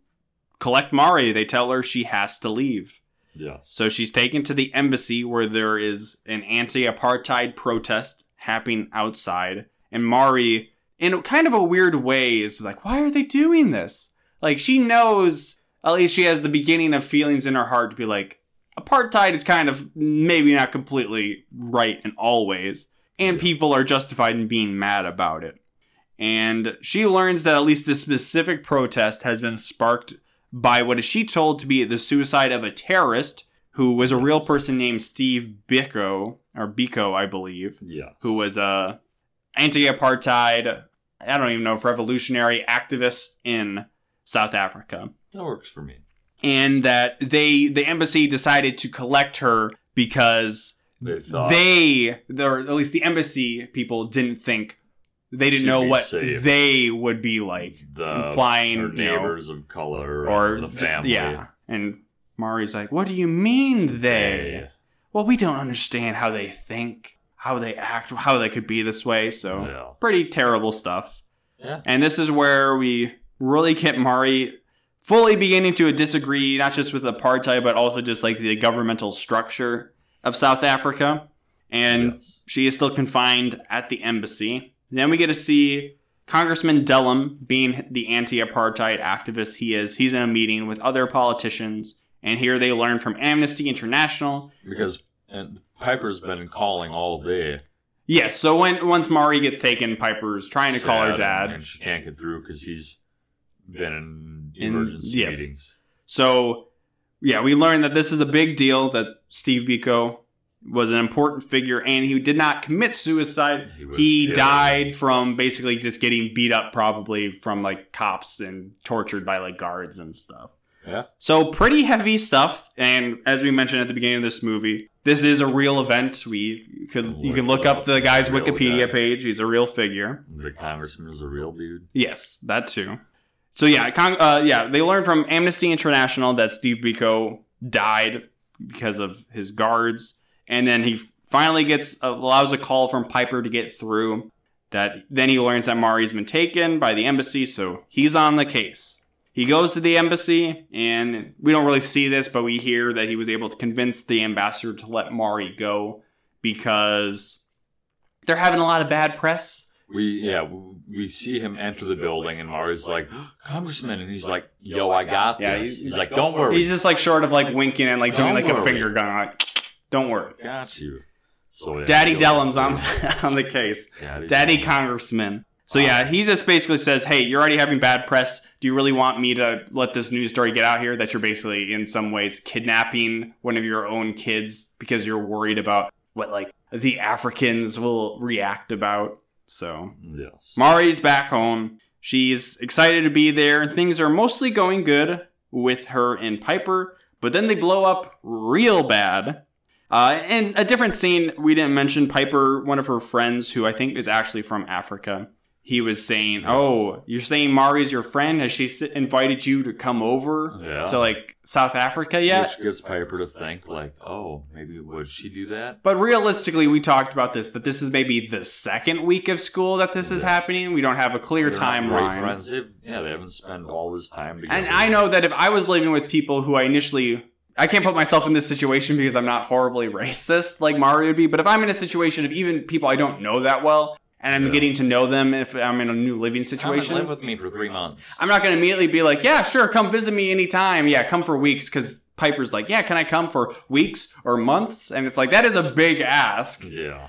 collect Mari. They tell her she has to leave. yes, So she's taken to the embassy where there is an anti apartheid protest happening outside. And Mari, in kind of a weird way, is like, why are they doing this? Like, she knows, at least she has the beginning of feelings in her heart to be like, apartheid is kind of maybe not completely right in all ways. And people are justified in being mad about it. And she learns that at least this specific protest has been sparked by what is she told to be the suicide of a terrorist who was a real person named Steve Biko or Biko, I believe, yes. who was a anti-apartheid, I don't even know, if revolutionary activist in South Africa, that works for me. and that they the embassy decided to collect her because They thought they, or at least the embassy people, didn't think they didn't She'd know what safe. they would be like the implying, her you know, neighbors of color or the family. yeah. And Mari's like, "What do you mean they? Well, we don't understand how they think, how they act, how they could be this way." So, Yeah. pretty terrible stuff. Yeah. And this is where we really get Mari fully beginning to disagree, not just with apartheid, but also just like the governmental structure of South Africa. And Yes. she is still confined at the embassy. Then we get to see Congressman Dellum, being the anti apartheid activist he is, he's in a meeting with other politicians. And here they learn from Amnesty International. because and Piper's been calling all day. Yes, so when once Mari gets taken, Piper's trying to call her dad. and she can't get through because he's been in In- emergency yes. meetings. So, yeah, we learned that this is a big deal that Steve Biko was an important figure and he did not commit suicide. He He died from basically just getting beat up, probably from like cops and tortured by like guards and stuff. Yeah. So, pretty heavy stuff. And as we mentioned at the beginning of this movie, this is a real event. We could you can look up the guy's Wikipedia guy. page. He's a real figure. The congressman is a real dude. Yes, that too. So yeah, uh, yeah, they learned from Amnesty International that Steve Biko died because of his guards, and then he finally gets uh, allows a call from Piper to get through. That then he learns that Mari's been taken by the embassy, so he's on the case. He goes to the embassy, and we don't really see this, but we hear that he was able to convince the ambassador to let Mari go because they're having a lot of bad press. We yeah we, see him enter the building and Mari's like congressman and he's like yo I got Yeah, this. he's- He's, like don't worry He's just like short of like winking and like doing like a finger gun. Like, don't worry. got you. So yeah, Daddy Dellum's on on the case. Daddy, Daddy Congressman. So yeah, he just basically says, "Hey, you're already having bad press. Do you really want me to let this news story get out here that you're basically in some ways kidnapping one of your own kids because you're worried about what like the Africans will react about?" So Yes. Mari's back home. She's excited to be there, and things are mostly going good with her and Piper. But then they blow up real bad. Uh, and a different scene, we didn't mention Piper, one of her friends, who I think is actually from Africa. He was saying. "Oh, you're saying Mari's your friend? Has she invited you to come over Yeah. to like South Africa yet?" Which gets Piper to think like, oh, maybe would she do that? But realistically, we talked about this that this is maybe the second week of school that this is happening. We don't have a clear They're timeline. friends. They've, yeah, they haven't spent all this time together. And I know that if I was living with people who I initially, I can't put myself in this situation because I'm not horribly racist like Mario would be, but if I'm in a situation of even people I don't know that well and I'm Yeah. getting to know them if I'm in a new living situation. Come and situation, live with me for three months. I'm not going to immediately be like, yeah, sure, come visit me anytime. Yeah, come for weeks because Piper's like, yeah, can I come for weeks or months? And it's like, that is a big ask. Yeah.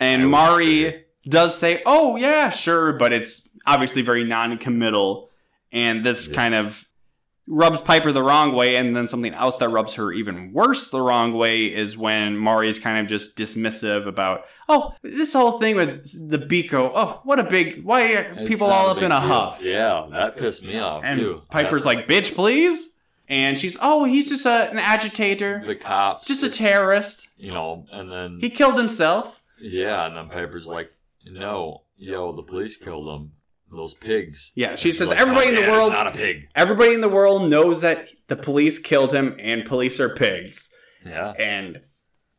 And Mari say- does say, "Oh yeah, sure," but it's obviously very non-committal, and this Yes. kind of rubs Piper the wrong way, and then something else that rubs her even worse the wrong way is when Mari is kind of just dismissive about, oh, this whole thing with the Biko. Oh, what a big why are people all up in a deal. huff. Yeah, that pissed me off And too. Piper's like, bitch, please. And she's, oh, he's just a, an agitator, the cops, just a terrorist. you know, and then He killed himself. yeah, and then Piper's like, no, yo, the police killed him. Those pigs. Yeah, she says like, everybody "My in the is world, not a pig. everybody in the world knows that the police killed him, and police are pigs. Yeah, And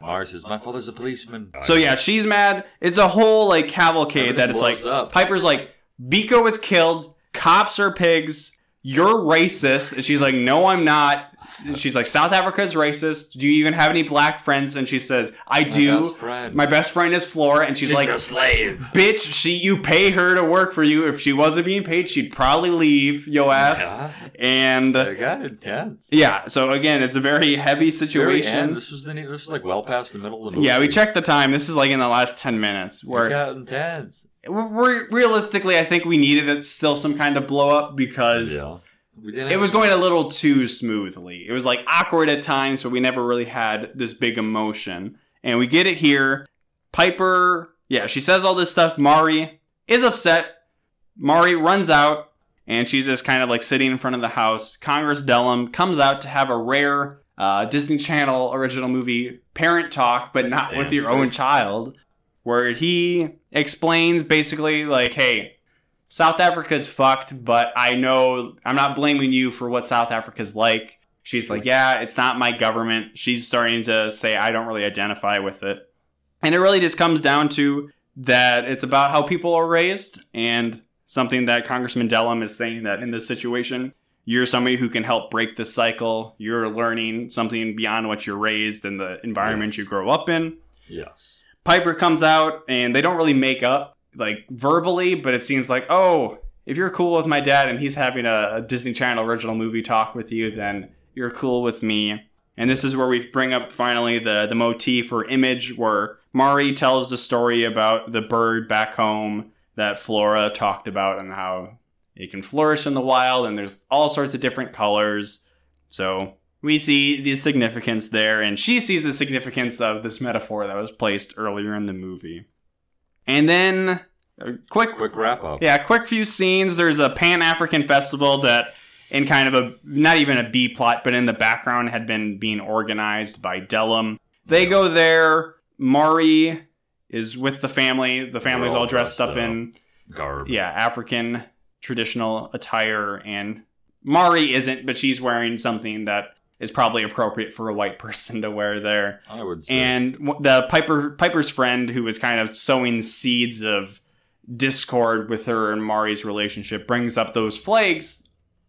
Mars says, my father's a policeman. so yeah, she's mad. It's a whole like cavalcade Everything that it's like up. Piper's like, Biko was killed. Cops are pigs. You're racist. And she's like, no, I'm not. She's like, South Africa's racist. Do you even have any black friends? And she says, I My do. best friend. My best friend is Flora. And she's, She's like, a slave. bitch, she you pay her to work for you. If she wasn't being paid, she'd probably leave yo ass. Yeah, And it got intense. yeah, so again, it's a very heavy Very situation. end, this was the this was like well past the middle of the movie. yeah, we checked the time. This is like in the last ten minutes. It Where got intense. We're, we're- realistically, I think we needed it still some kind of blow up because Yeah, it was going a little too smoothly. It was like awkward at times, but we never really had this big emotion. And we get it here. Piper, yeah, she says all this stuff. Mari is upset. Mari runs out, and she's just kind of like sitting in front of the house. Congress Dellum comes out to have a rare uh, Disney Channel original movie parent talk, but not Damn with your straight. own child, where he explains basically like, hey, South Africa's fucked, but I know I'm not blaming you for what South Africa's like. She's like, yeah, it's not my government. She's starting to say, I don't really identify with it. And it really just comes down to that it's about how people are raised and something that Congressman Dellum is saying that in this situation, you're somebody who can help break the cycle. You're learning something beyond what you're raised and the environment you grow up in. Yes. Piper comes out and they don't really make up like verbally, but it seems like, oh, if you're cool with my dad and he's having a, Disney Channel original movie talk with you, then you're cool with me. And this is where we bring up finally the the motif or image where Mari tells the story about the bird back home that Flora talked about and how it can flourish in the wild and there's all sorts of different colors. So we see the significance there, and she sees the significance of this metaphor that was placed earlier in the movie. And then, a quick, Quick wrap up. yeah, quick few scenes. There's a Pan African festival that, in kind of a not even a B plot, but in the background, had been being organized by Dellum. They go there. Mari is with the family. The family's all all dressed dressed up up. in Garb. yeah, African traditional attire, and Mari isn't, but she's wearing something that is probably appropriate for a white person to wear there. I would say. And the Piper Piper's friend, who was kind of sowing seeds of discord with her and Mari's relationship, brings up those flags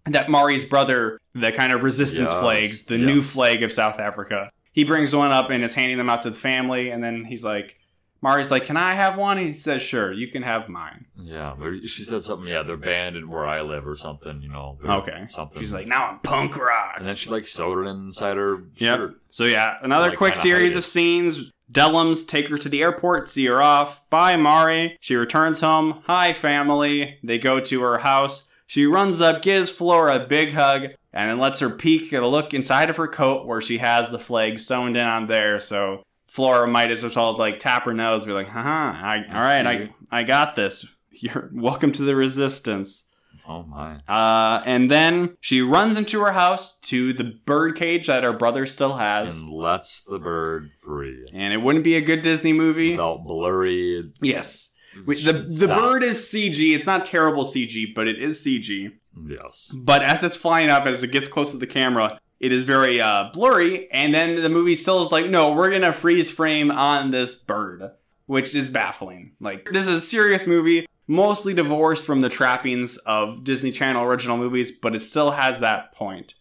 that Mari's brother, the kind of resistance Yes, flags, the yes. new flag of South Africa. He brings one up and is handing them out to the family, and then he's like, Mari's like, "Can I have one?" And he says, "Sure, you can have mine." yeah, but she said something. Yeah, they're banned in where I live or something. You know. Okay. Something. She's like, now I'm punk rock. and then she like sewed it inside her Yep. shirt. So yeah, another Like, quick series of scenes. Dellums take her to the airport, see her off. Bye, Mari. She returns home. Hi, family. They go to her house. She runs up, gives Flora a big hug, and then lets her peek at a look inside of her coat where she has the flag sewn in on there. So Flora might as well like tap her nose, be like, "Haha, I, all right, I. I got this. You're welcome to the resistance." Oh my. Uh, and then she runs into her house to the bird cage that her brother still has. And lets the bird free. And it wouldn't be a good Disney movie. Without blurry. Yes. Wait, the the Stop. bird is CG. It's not terrible CG, but it is CG. Yes. But as it's flying up, as it gets close to the camera, it is very uh, blurry. And then the movie still is like, no, we're gonna freeze frame on this bird, which is baffling. Like this is a serious movie, mostly divorced from the trappings of Disney Channel original movies, but it still has that point.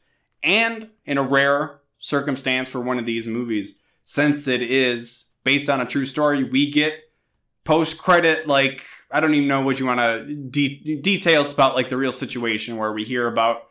And in a rare circumstance for one of these movies, since it is based on a true story, we get post credit like I don't even know what you want to de- details about like the real situation where we hear about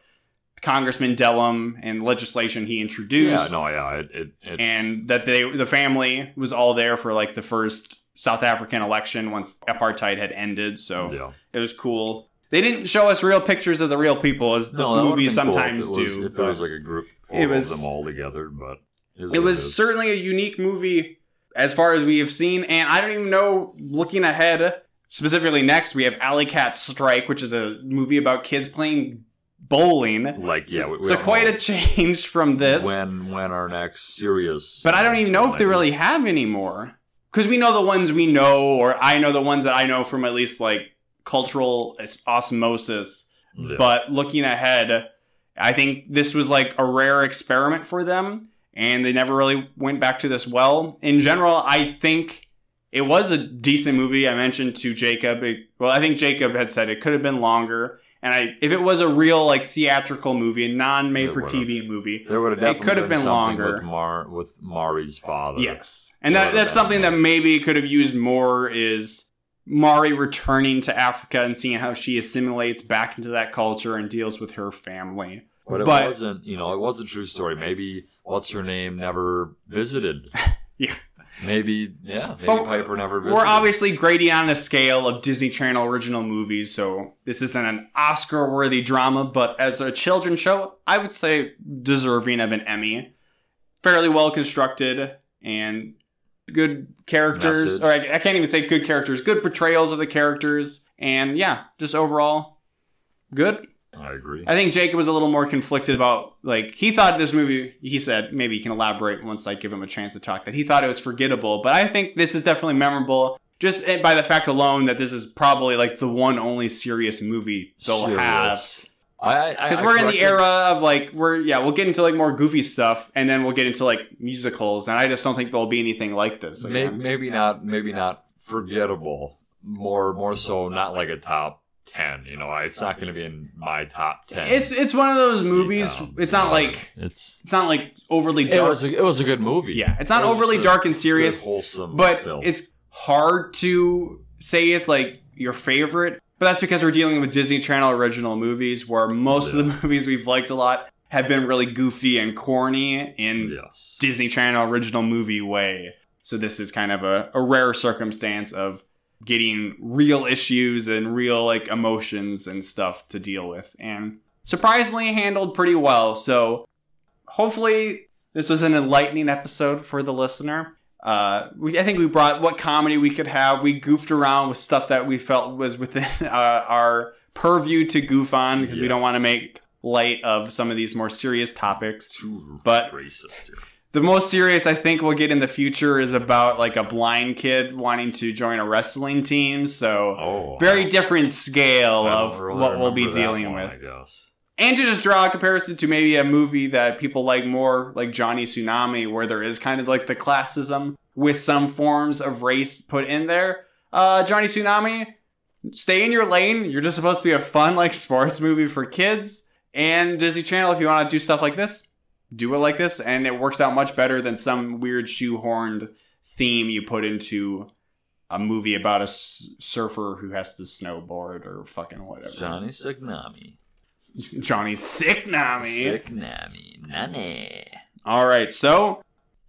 Congressman Dellum and legislation he introduced. Yeah, no, yeah. It, it, it and that they the family was all there for like the first South African election once apartheid had ended. So yeah. it was cool. they didn't show us real pictures of the real people as the No, that movies been cool sometimes if it was, do. If there was like a group it was- of them all together, but it was is. certainly a unique movie as far as we have seen, and I don't even know. Looking ahead, specifically next, we have Alley Cats Strike, which is a movie about kids playing bowling. like yeah. We, we so quite know a change from this. when when our next serious. But I don't even know if they really have any more. Because we know the ones we know, or I know the ones that I know from at least like cultural osmosis. Yeah. But looking ahead, I think this was like a rare experiment for them, and they never really went back to this well. In general, I think it was a decent movie. I mentioned to Jacob, it- well, I think Jacob had said it could have been longer. And I, if it was a real like theatrical movie, a non-made-for-TV movie, There would have It could have been something longer. with Mar with Mari's father. Yes. And That that's something that maybe could have used more is Mari returning to Africa and seeing how she assimilates back into that culture and deals with her family. But it But- wasn't, you know, it was a true story. Maybe what's her name never visited. Yeah. Maybe, yeah. Maybe But Piper never visited. We're obviously grading on a scale of Disney Channel original movies, so this isn't an Oscar worthy drama, but as a children's show, I would say deserving of an Emmy. Fairly well constructed and good characters. Message. Or I, I can't even say good characters, good portrayals of the characters. And yeah, just overall, good. I agree. I think Jacob was a little more conflicted about like he thought this movie. He said maybe he can elaborate once I give him a chance to talk. That he thought it was forgettable, but I think this is definitely memorable. Just by the fact alone that this is probably like the one only serious movie they'll Serious. have because we're in the era of like we're yeah we'll get into like more goofy stuff and then we'll get into like musicals and I just don't think there'll be anything like this. Maybe, maybe not. Maybe not forgettable. More, more so, not like a top ten. You know, it's not going to be in my top ten. It's it's one of those movies. Um, It's not know, like it's. it's not like overly It dark. was a, it was a good movie. yeah, it's not It overly dark and serious. good, wholesome, but film. it's hard to say it's like your favorite. But that's because we're dealing with Disney Channel original movies, where most of the movies we've liked a lot have been really goofy and corny in yes. Disney Channel original movie way. So this is kind of a, a rare circumstance of getting real issues and real like emotions and stuff to deal with, and surprisingly handled pretty well. So hopefully this was an enlightening episode for the listener. Uh, we, I think we brought what comedy we could have. We goofed around with stuff that we felt was within uh, our purview to goof on because we don't want to make light of some of these more serious topics. Too but- racist here. The most serious I think we'll get in the future is about like a blind kid wanting to join a wrestling team. So Oh, very different scale of really what we'll be dealing one, with. And to just draw a comparison to maybe a movie that people like more, like Johnny Tsunami, where there is kind of like the classism with some forms of race put in there. Uh, Johnny Tsunami, stay in your lane. You're just supposed to be a fun, like, sports movie for kids. And Disney Channel, if you want to do stuff like this, do it like this. And it works out much better than some weird shoehorned theme you put into a movie about a s- surfer who has to snowboard or fucking whatever. Johnny Signami. Johnny Sicknami. Signami. Nani. All right, so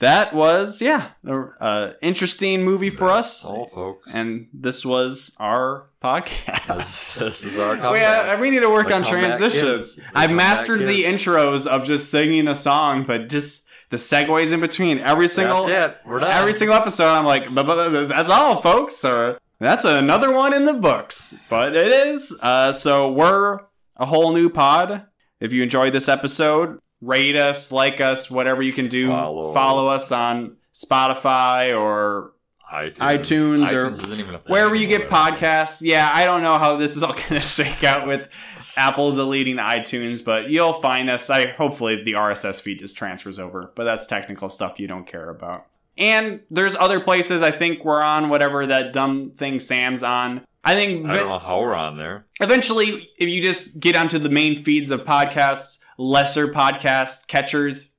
that was yeah, a uh, interesting movie for us, All folks. and this was our podcast. this, this is our we, uh, we need to work The on transitions. I've mastered the intros of just singing a song, but just the segues in between every single That's it. We're done. every single episode. I'm like, "But- but- but that's all, folks. Or that's another one in the books, but it is. Uh, so we're a whole new pod. If you enjoyed this episode, rate us, like us, whatever you can do. Follow. Follow us on Spotify or iTunes, iTunes or isn't even a thing wherever you get podcasts. Yeah, I don't know how this is all going to shake out with Apple deleting iTunes, but you'll find us. I hopefully the RSS feed just transfers over, but that's technical stuff you don't care about. And there's other places. I think we're on whatever that dumb thing Sam's on. I think I don't know how we're on there. eventually, if you just get onto the main feeds of podcasts, lesser podcast catchers,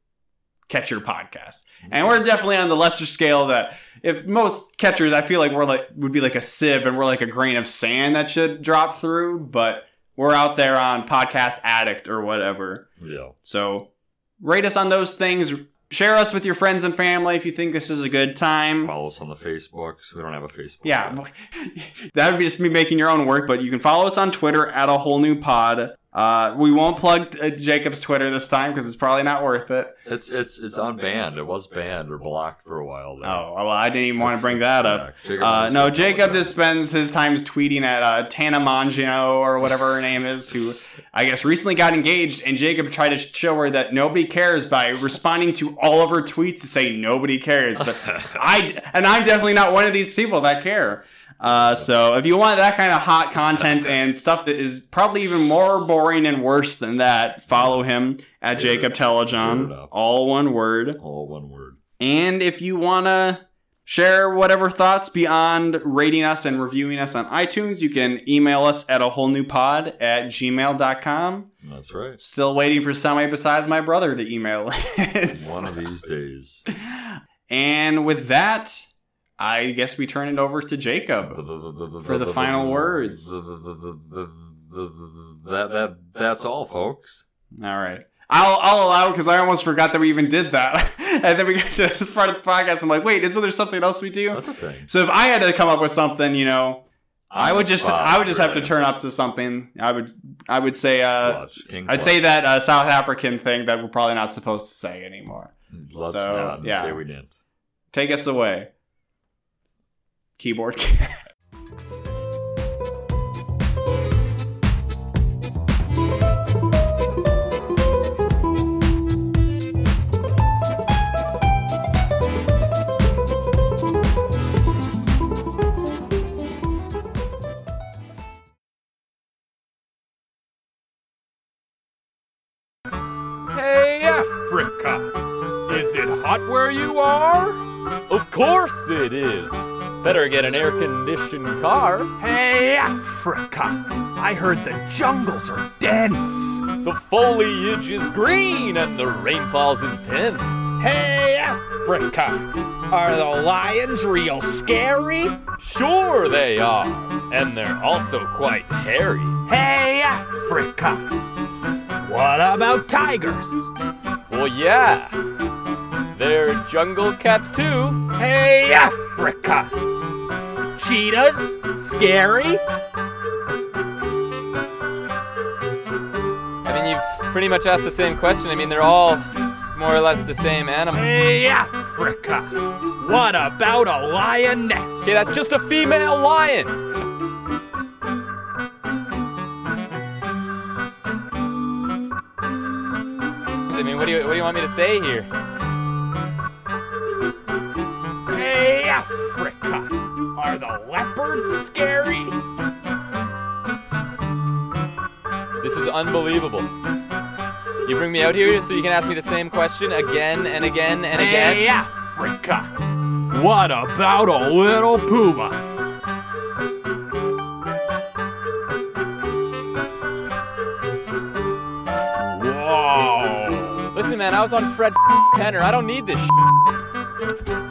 catcher podcast, and mm-hmm. we're definitely on the lesser scale that if most catchers, I feel like we're like would be like a sieve and we're like a grain of sand that should drop through, but we're out there on Podcast Addict or whatever. Yeah. So rate us on those things. share us with your friends and family if you think this is a good time. Follow us on the Facebooks. We don't have a Facebook. Yeah, that would be just me making your own work, but you can follow us on Twitter at a whole new pod. Uh, we won't plug uh, Jacob's Twitter this time because it's probably not worth it. It's it's it's unbanned. It was banned or blocked for a while. There. Oh, well, I didn't even want to bring that up. back. Jacob Uh, no, Jacob just spends his times tweeting at uh, Tana Mangino or whatever her name is, who I guess recently got engaged, and Jacob tried to show her that nobody cares by responding to all of her tweets to say nobody cares. But I and I'm definitely not one of these people that care. Uh, so if you want that kind of hot content and stuff that is probably even more boring and worse than that, follow him at Jacob Telejohn, all one word. All one word. And if you want to share whatever thoughts beyond rating us and reviewing us on iTunes, you can email us at a whole new pod at gmail.com. That's right. Still waiting for somebody besides my brother to email us. One of these days. and with that, I guess we turn it over to Jacob. For the final words. That that that's all, folks. All right. I'll, I'll allow it because I almost forgot that we even did that. and then we get to this part of the podcast. I'm like, wait, isn't there something else we do? That's a thing. So if I had to come up with something, you know, I would just spot, I would just have to turn up to something. I would I would say uh Clutch, I'd Clutch. say that uh, South African thing that we're probably not supposed to say anymore. Let's so, not yeah. say we didn't. Take us away. Keyboard. Better get an air conditioned car. Hey, Africa! I heard the jungles are dense. The foliage is green and the rainfall's intense. Hey, Africa! Are the lions real scary? Sure they are. And they're also quite hairy. Hey, Africa! What about tigers? Well, yeah. They're jungle cats too. Hey, Africa! Cheetahs? Scary? I mean, you've pretty much asked the same question. I mean, they're all more or less the same animal. Hey, Africa! What about a lioness? Okay, that's just a female lion. I mean, what do you what do you want me to say here? Hey, Africa! Are the leopards scary? This is unbelievable. You bring me out here so you can ask me the same question again and again and again. Hey, Africa! What about a little puma? Whoa! Listen, man, I was on Fred Tenor. I don't need this.